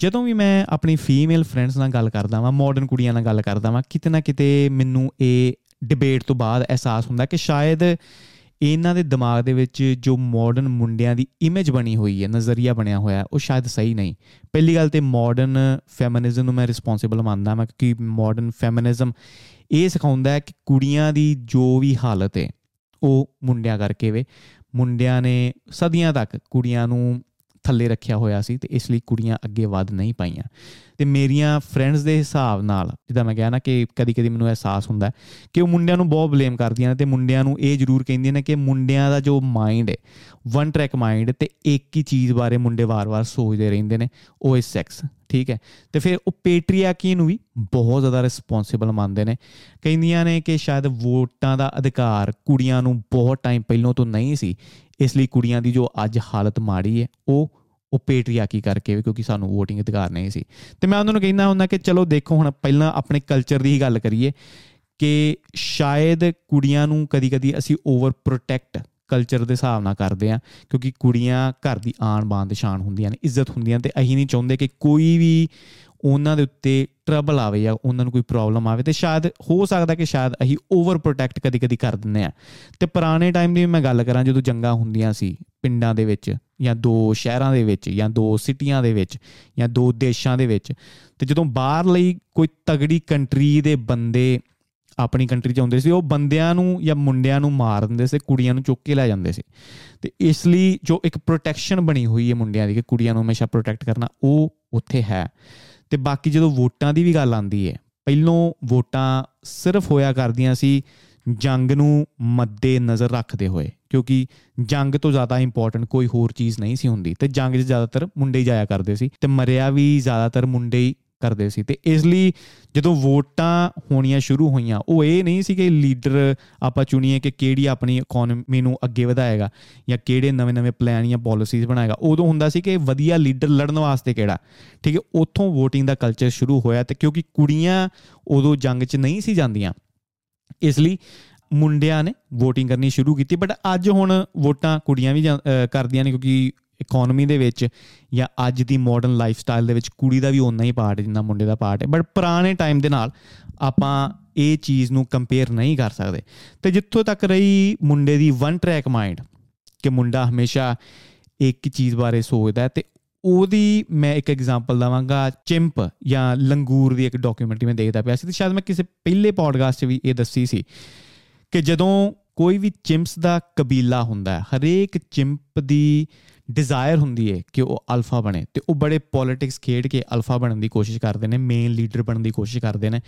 ਜਦੋਂ ਵੀ ਮੈਂ ਆਪਣੀ ਫੀਮੇਲ ਫਰੈਂਡਸ ਨਾਲ ਗੱਲ ਕਰਦਾ ਵਾਂ ਮਾਡਰਨ ਕੁੜੀਆਂ ਨਾਲ ਗੱਲ ਕਰਦਾ ਵਾਂ, ਕਿਤੇ ਨਾ ਕਿਤੇ ਮੈਨੂੰ ਇਹ ਡਿਬੇਟ ਤੋਂ ਬਾਅਦ ਅਹਿਸਾਸ ਹੁੰਦਾ ਕਿ ਸ਼ਾਇਦ ਇਹਨਾਂ ਦੇ ਦਿਮਾਗ ਦੇ ਵਿੱਚ ਜੋ ਮਾਡਰਨ ਮੁੰਡਿਆਂ ਦੀ ਇਮੇਜ ਬਣੀ ਹੋਈ ਹੈ, ਨਜ਼ਰੀਆ ਬਣਿਆ ਹੋਇਆ ਉਹ ਸ਼ਾਇਦ ਸਹੀ ਨਹੀਂ। ਪਹਿਲੀ ਗੱਲ ਤੇ ਮਾਡਰਨ ਫੈਮਿਨਿਜ਼ਮ ਨੂੰ ਮੈਂ ਰਿਸਪੌਂਸਿਬਲ ਮੰਨਦਾ ਮੈਂ ਕਿਉਂਕਿ ਮਾਡਰਨ ਫੈਮਿਨਿਜ਼ਮ ਇਹ ਸਿਖਾਉਂਦਾ ਹੈ ਕਿ ਕੁੜੀਆਂ ਦੀ ਜੋ ਵੀ ਹਾਲਤ ਹੈ, ਉਹ ਮੁੰਡਿਆਂ ਕਰਕੇ ਵੇ। ਮੁੰਡਿਆਂ ਨੇ ਸਦੀਆਂ ਤੱਕ ਕੁੜੀਆਂ ਨੂੰ ਥੱਲੇ ਰੱਖਿਆ ਹੋਇਆ ਸੀ ਤੇ ਇਸ ਲਈ ਕੁੜੀਆਂ ਅੱਗੇ ਵਧ ਨਹੀਂ ਪਾਈਆਂ। ਤੇ ਮੇਰੀਆਂ ਫਰੈਂਡਸ ਦੇ ਹਿਸਾਬ ਨਾਲ, ਜਿੱਦਾਂ ਮੈਂ ਕਿਹਾ ਨਾ ਕਿ ਕਦੀ ਕਦੀ ਮੈਨੂੰ ਅਹਿਸਾਸ ਹੁੰਦਾ ਕਿ ਉਹ ਮੁੰਡਿਆਂ ਨੂੰ ਬਹੁਤ ਬਲੇਮ ਕਰਦੀਆਂ ਨੇ ਤੇ ਮੁੰਡਿਆਂ ਨੂੰ ਇਹ ਜ਼ਰੂਰ ਕਹਿੰਦੀਆਂ ਨੇ ਕਿ ਮੁੰਡਿਆਂ ਦਾ ਜੋ ਮਾਈਂਡ ਹੈ ਵਨ ਟਰੈਕ ਮਾਈਂਡ ਤੇ ਇੱਕ ਹੀ ਚੀਜ਼ ਬਾਰੇ ਮੁੰਡੇ ਵਾਰ-ਵਾਰ ਸੋਚਦੇ ਰਹਿੰਦੇ ਨੇ, ਉਹ ਹੈ ਸੈਕਸ ਠੀਕ ਹੈ? ਤੇ ਫਿਰ ਉਹ ਪੇਟਰੀਆਕੀ ਨੂੰ ਵੀ ਬਹੁਤ ਜ਼ਿਆਦਾ ਰਿਸਪੌਂਸਿਬਲ ਮੰਨਦੇ ਨੇ। ਕਹਿੰਦੀਆਂ ਨੇ ਕਿ ਸ਼ਾਇਦ ਵੋਟਾਂ ਦਾ ਅਧਿਕਾਰ ਕੁੜੀਆਂ ਨੂੰ ਬਹੁਤ ਟਾਈਮ ਪਹਿਲਾਂ ਤੋਂ ਨਹੀਂ ਸੀ, ਇਸ ਲਈ ਕੁੜੀਆਂ ਦੀ ਜੋ ਅੱਜ ਹਾਲਤ ਮਾੜੀ ਹੈ, ਉਹ ਉਹ ਪੇਟਰੀਆਕੀ ਕਰਕੇ ਵੀ ਕਿਉਂਕਿ ਸਾਨੂੰ VOTING ਅਧਿਕਾਰ ਨਹੀਂ ਸੀ। ਤੇ ਮੈਂ ਉਹਨਾਂ ਨੂੰ ਕਹਿੰਦਾ ਹੁੰਦਾ ਕਿ ਚਲੋ ਦੇਖੋ ਹੁਣ ਪਹਿਲਾਂ ਆਪਣੇ ਕਲਚਰ ਦੀ ਹੀ ਗੱਲ ਕਰੀਏ ਕਿ ਸ਼ਾਇਦ ਕੁੜੀਆਂ ਨੂੰ ਕਦੀ-ਕਦੀ ਅਸੀਂ ਓਵਰ ਪ੍ਰੋਟੈਕਟ ਕਲਚਰ ਦੇ ਹਿਸਾਬ ਨਾਲ ਕਰਦੇ ਆ ਕਿਉਂਕਿ ਕੁੜੀਆਂ ਘਰ ਦੀ ਆਣ ਬਾਣ ਦੇ ਸ਼ਾਨ ਹੁੰਦੀਆਂ ਨੇ, ਇੱਜ਼ਤ ਹੁੰਦੀਆਂ ਤੇ ਅਸੀਂ ਨਹੀਂ ਚਾਹੁੰਦੇ ਕਿ ਕੋਈ ਵੀ ਉਹਨਾਂ ਦੇ ਉੱਤੇ ਟਰਬਲ ਆਵੇ ਜਾਂ ਉਹਨਾਂ ਨੂੰ ਕੋਈ ਪ੍ਰੋਬਲਮ ਆਵੇ ਤੇ ਸ਼ਾਇਦ ਹੋ ਸਕਦਾ ਕਿ ਸ਼ਾਇਦ ਅਸੀਂ ਓਵਰ ਪ੍ਰੋਟੈਕਟ ਕਦੀ-ਕਦੀ ਕਰ ਦਿੰਨੇ ਆ ਤੇ ਪੁਰਾਣੇ ਟਾਈਮ ਦੀ ਮੈਂ ਗੱਲ ਕਰਾਂ ਜਦੋਂ ਜੰਗਾਂ ਹੁੰਦੀਆਂ ਸੀ ਪਿੰਡਾਂ ਦੇ ਵਿੱਚ ਜਾਂ ਦੋ ਸ਼ਹਿਰਾਂ ਦੇ ਵਿੱਚ ਜਾਂ ਦੋ ਸਿਟੀਆਂ ਦੇ ਵਿੱਚ ਜਾਂ ਦੋ ਦੇਸ਼ਾਂ ਦੇ ਵਿੱਚ, ਤੇ ਜਦੋਂ ਬਾਹਰ ਲਈ ਕੋਈ ਤਗੜੀ ਕੰਟਰੀ ਦੇ ਬੰਦੇ ਆਪਣੀ ਕੰਟਰੀ 'ਚ ਆਉਂਦੇ ਸੀ, ਉਹ ਬੰਦਿਆਂ ਨੂੰ ਜਾਂ ਮੁੰਡਿਆਂ ਨੂੰ ਮਾਰ ਦਿੰਦੇ ਸੀ, ਕੁੜੀਆਂ ਨੂੰ ਚੁੱਕ ਕੇ ਲੈ ਜਾਂਦੇ ਸੀ। ਤੇ ਇਸ ਲਈ ਜੋ ਇੱਕ ਪ੍ਰੋਟੈਕਸ਼ਨ ਬਣੀ ਹੋਈ ਹੈ ਮੁੰਡਿਆਂ ਦੀ ਕਿ ਕੁੜੀਆਂ ਨੂੰ ਹਮੇਸ਼ਾ ਪ੍ਰੋਟੈਕਟ ਕਰਨਾ, ਉਹ ਉੱਥੇ ਹੈ। ਤੇ ਬਾਕੀ ਜਦੋਂ ਵੋਟਾਂ ਦੀ ਵੀ ਗੱਲ ਆਂਦੀ ਹੈ, ਪਹਿਲੋਂ ਵੋਟਾਂ ਸਿਰਫ ਹੋਇਆ ਕਰਦੀਆਂ ਸੀ ਜੰਗ ਨੂੰ ਮੱਦੇ ਨਜ਼ਰ ਰੱਖਦੇ ਹੋਏ, ਕਿਉਂਕਿ ਜੰਗ ਤੋਂ ਜ਼ਿਆਦਾ ਇੰਪੋਰਟੈਂਟ ਕੋਈ ਹੋਰ ਚੀਜ਼ ਨਹੀਂ ਸੀ ਹੁੰਦੀ। ਤੇ ਜੰਗ 'ਚ ਜ਼ਿਆਦਾਤਰ ਮੁੰਡੇ ਹੀ ਜਾਇਆ ਕਰਦੇ ਸੀ ਤੇ ਮਰਿਆ ਵੀ ਜ਼ਿਆਦਾਤਰ ਮੁੰਡੇ ਹੀ ਕਰਦੇ ਸੀ। ਤੇ ਇਸ ਲਈ ਜਦੋਂ ਵੋਟਾਂ ਹੋਣੀਆਂ ਸ਼ੁਰੂ ਹੋਈਆਂ, ਉਹ ਇਹ ਨਹੀਂ ਸੀ ਕਿ ਲੀਡਰ ਆਪਾਂ ਚੁਣੀਏ ਕਿ ਕਿਹੜੀ ਆਪਣੀ ਇਕਨੋਮੀ ਨੂੰ ਅੱਗੇ ਵਧਾਏਗਾ ਜਾਂ ਕਿਹੜੇ ਨਵੇਂ-ਨਵੇਂ ਪਲਾਨ ਜਾਂ ਪਾਲਿਸੀਜ਼ ਬਣਾਏਗਾ। ਉਦੋਂ ਹੁੰਦਾ ਸੀ ਕਿ ਵਧੀਆ ਲੀਡਰ ਲੜਨ ਵਾਸਤੇ ਕਿਹੜਾ? ਠੀਕ ਹੈ, ਉੱਥੋਂ VOTING ਦਾ ਕਲਚਰ ਸ਼ੁਰੂ ਹੋਇਆ ਤੇ ਕਿਉਂਕਿ ਕੁੜੀਆਂ ਉਦੋਂ ਜੰਗ 'ਚ ਨਹੀਂ ਸੀ ਜਾਂਦੀਆਂ। ਇਸ ਲਈ ਮੁੰਡਿਆਂ ਨੇ VOTING ਕਰਨੀ ਸ਼ੁਰੂ ਕੀਤੀ ਬਟ ਅੱਜ ਹੁਣ ਵੋਟਾਂ ਕੁੜੀਆਂ ਵੀ ਕਰਦੀਆਂ ਨੇ ਕਿਉਂਕਿ ਇਕਨੋਮੀ ਦੇ ਵਿੱਚ ਜਾਂ ਅੱਜ ਦੀ ਮਾਡਰਨ ਲਾਈਫ ਸਟਾਈਲ ਦੇ ਵਿੱਚ ਕੁੜੀ ਦਾ ਵੀ ਓਨਾ ਹੀ ਪਾਰਟ ਹੈ ਜਿੰਨਾ ਮੁੰਡੇ ਦਾ ਪਾਰਟ ਹੈ। ਬਟ ਪੁਰਾਣੇ ਟਾਈਮ ਦੇ ਨਾਲ ਆਪਾਂ ਇਹ ਚੀਜ਼ ਨੂੰ ਕੰਪੇਅਰ ਨਹੀਂ ਕਰ ਸਕਦੇ। ਤੇ ਜਿੱਥੋਂ ਤੱਕ ਰਹੀ ਮੁੰਡੇ ਦੀ ਵਨ ਟਰੈਕ ਮਾਈਂਡ ਕਿ ਮੁੰਡਾ ਹਮੇਸ਼ਾ ਇੱਕ ਹੀ ਚੀਜ਼ ਬਾਰੇ ਸੋਚਦਾ ਹੈ ਤੇ ਉਹਦੀ ਮੈਂ ਇੱਕ ਐਗਜ਼ਾਮਪਲ ਦਵਾਂਗਾ ਚਿੰਪ ਜਾਂ ਲੰਗੂਰ ਦੀ ਇੱਕ ਡਾਕੂਮੈਂਟਰੀ ਮੈਂ ਦੇਖਦਾ ਪਿਆ ਸੀ ਤੇ ਸ਼ਾਇਦ ਮੈਂ ਕਿਸੇ ਪਹਿਲੇ ਪੋਡਕਾਸਟ 'ਚ ਵੀ ਇਹ ਦੱਸੀ ਸੀ ਕਿ ਜਦੋਂ ਕੋਈ ਵੀ ਚਿੰਪਸ ਦਾ ਕਬੀਲਾ ਹੁੰਦਾ ਹੈ, ਹਰੇਕ ਚਿੰਪ ਦੀ ਡਿਜ਼ਾਇਰ ਹੁੰਦੀ ਹੈ ਕਿ ਉਹ ਅਲਫਾ ਬਣੇ ਤੇ ਉਹ ਬੜੇ ਪੋਲਿਟਿਕਸ ਖੇਡ ਕੇ ਅਲਫਾ ਬਣਨ ਦੀ ਕੋਸ਼ਿਸ਼ ਕਰਦੇ ਨੇ ਮੇਨ ਲੀਡਰ ਬਣਨ ਦੀ ਕੋਸ਼ਿਸ਼ ਕਰਦੇ ਨੇ।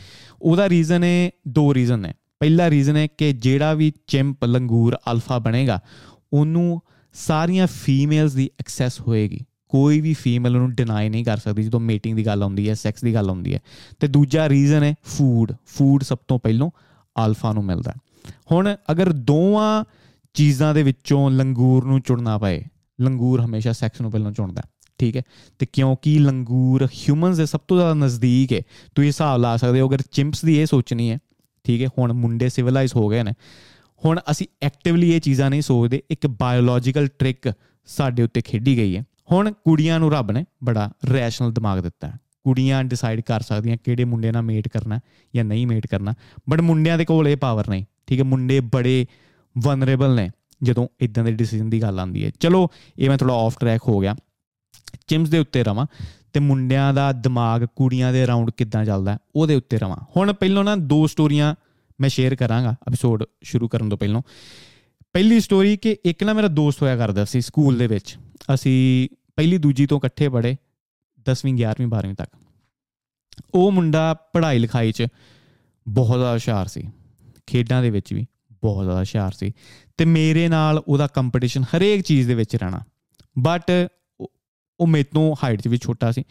ਉਹਦਾ ਰੀਜ਼ਨ ਹੈ ਦੋ ਰੀਜ਼ਨ ਨੇ। ਪਹਿਲਾ ਰੀਜ਼ਨ ਹੈ ਕਿ ਜਿਹੜਾ ਵੀ ਚਿੰਪ, ਲੰਗੂਰ ਅਲਫਾ ਬਣੇਗਾ, ਉਹਨੂੰ ਸਾਰੀਆਂ ਫੀਮੇਲਸ ਦੀ ਐਕਸੈਸ ਹੋਏਗੀ। ਕੋਈ ਵੀ ਫੀਮੇਲ ਨੂੰ ਡਿਨਾਈ ਨਹੀਂ ਕਰ ਸਕਦੀ ਜਦੋਂ ਮੀਟਿੰਗ ਦੀ ਗੱਲ ਆਉਂਦੀ ਹੈ ਸੈਕਸ ਦੀ ਗੱਲ ਆਉਂਦੀ ਹੈ। ਤੇ ਦੂਜਾ ਰੀਜ਼ਨ ਹੈ ਫੂਡ ਫੂਡ ਸਭ ਤੋਂ ਪਹਿਲਾਂ ਅਲਫਾ ਨੂੰ ਮਿਲਦਾ ਹੁਣ ਅਗਰ ਦੋਵਾਂ ਚੀਜ਼ਾਂ ਦੇ ਵਿੱਚੋਂ ਲੰਗੂਰ ਨੂੰ ਚੁਣਨਾ ਪਏ, ਲੰਗੂਰ ਹਮੇਸ਼ਾ ਸੈਕਸ ਨੂੰ ਪਹਿਲਾਂ ਚੁਣਦਾ ਠੀਕ ਹੈ? ਤੇ ਕਿਉਂਕਿ ਲੰਗੂਰ ਹਿਊਮਨਸ ਦੇ ਸਭ ਤੋਂ ਜ਼ਿਆਦਾ ਨਜ਼ਦੀਕ ਹੈ, ਤੁਸੀਂ ਹਿਸਾਬ ਲਾ ਸਕਦੇ ਹੋ, ਅਗਰ ਚਿੰਪਸ ਦੀ ਇਹ ਸੋਚਣੀ ਹੈ, ਠੀਕ ਹੈ? ਹੁਣ ਮੁੰਡੇ ਸਿਵਲਾਈਜ਼ ਹੋ ਗਏ ਨੇ। ਹੁਣ ਅਸੀਂ ਐਕਟਿਵਲੀ ਇਹ ਚੀਜ਼ਾਂ ਨਹੀਂ ਸੋਚਦੇ, ਇੱਕ ਬਾਇਓਲੋਜੀਕਲ ਟ੍ਰਿਕ ਸਾਡੇ ਉੱਤੇ ਖੇਡੀ ਗਈ ਹੈ। ਹੁਣ ਕੁੜੀਆਂ ਨੂੰ ਰੱਬ ਨੇ ਬੜਾ ਰੈਸ਼ਨਲ ਦਿਮਾਗ ਦਿੱਤਾ ਹੈ। ਕੁੜੀਆਂ ਡਿਸਾਈਡ ਕਰ ਸਕਦੀਆਂ ਕਿਹੜੇ ਮੁੰਡੇ ਨਾਲ ਮੇਟ ਕਰਨਾ ਜਾਂ ਨਹੀਂ ਮੇਟ ਕਰਨਾ ਬਟ ਮੁੰਡਿਆਂ ਦੇ ਕੋਲ ਇਹ ਪਾਵਰ ਨਹੀਂ, ਠੀਕ ਹੈ, ਮੁੰਡੇ ਬੜੇ ਵਨਰੇਬਲ ਨੇ ਜਦੋਂ ਇਦਾਂ ਦੇ ਡਿਸੀਜਨ ਦੀ ਗੱਲ ਆਉਂਦੀ ਹੈ। ਚਲੋ, ਇਹ ਮੈਂ ਥੋੜਾ ਆਫ ਟਰੈਕ ਹੋ ਗਿਆ। ਚਿਮਸ ਦੇ ਉੱਤੇ ਰਵਾਂ ਤੇ ਮੁੰਡਿਆਂ ਦਾ ਦਿਮਾਗ ਕੁੜੀਆਂ ਦੇ ਅਰਾਊਂਡ ਕਿੱਦਾਂ ਚੱਲਦਾ ਉਹਦੇ ਉੱਤੇ ਰਵਾਂ। ਹੁਣ ਪਹਿਲਾਂ ਨਾ ਦੋ ਸਟੋਰੀਆਂ ਮੈਂ ਸ਼ੇਅਰ ਕਰਾਂਗਾ ਐਪੀਸੋਡ ਸ਼ੁਰੂ ਕਰਨ ਤੋਂ ਪਹਿਲਾਂ। ਪਹਿਲੀ ਸਟੋਰੀ ਕਿ ਇੱਕ ਨਾ ਮੇਰਾ ਦੋਸਤ ਹੋਇਆ ਕਰਦਾ ਸੀ ਸਕੂਲ ਦੇ ਵਿੱਚ। ਅਸੀਂ ਪਹਿਲੀ ਦੂਜੀ ਤੋਂ ਇਕੱਠੇ ਪੜ੍ਹੇ 10ਵੀਂ 11ਵੀਂ 12ਵੀਂ ਤੱਕ। ਉਹ ਮੁੰਡਾ ਪੜ੍ਹਾਈ ਲਿਖਾਈ 'ਚ ਬਹੁਤ ਜ਼ਿਆਦਾ ਹੁਸ਼ਿਆਰ ਸੀ। ਖੇਡਾਂ ਦੇ ਵਿੱਚ ਵੀ ਬਹੁਤ ਜ਼ਿਆਦਾ ਹੁਸ਼ਿਆਰ ਸੀ। ਤੇ ਮੇਰੇ ਨਾਲ ਉਹਦਾ ਕੰਪੀਟੀਸ਼ਨ ਹਰੇਕ ਚੀਜ਼ ਦੇ ਵਿੱਚ ਰਹਿਣਾ। ਬਟ ਉਹ ਮੇਰੇ ਤੋਂ ਹਾਈਟ 'ਚ ਵੀ ਛੋਟਾ ਸੀ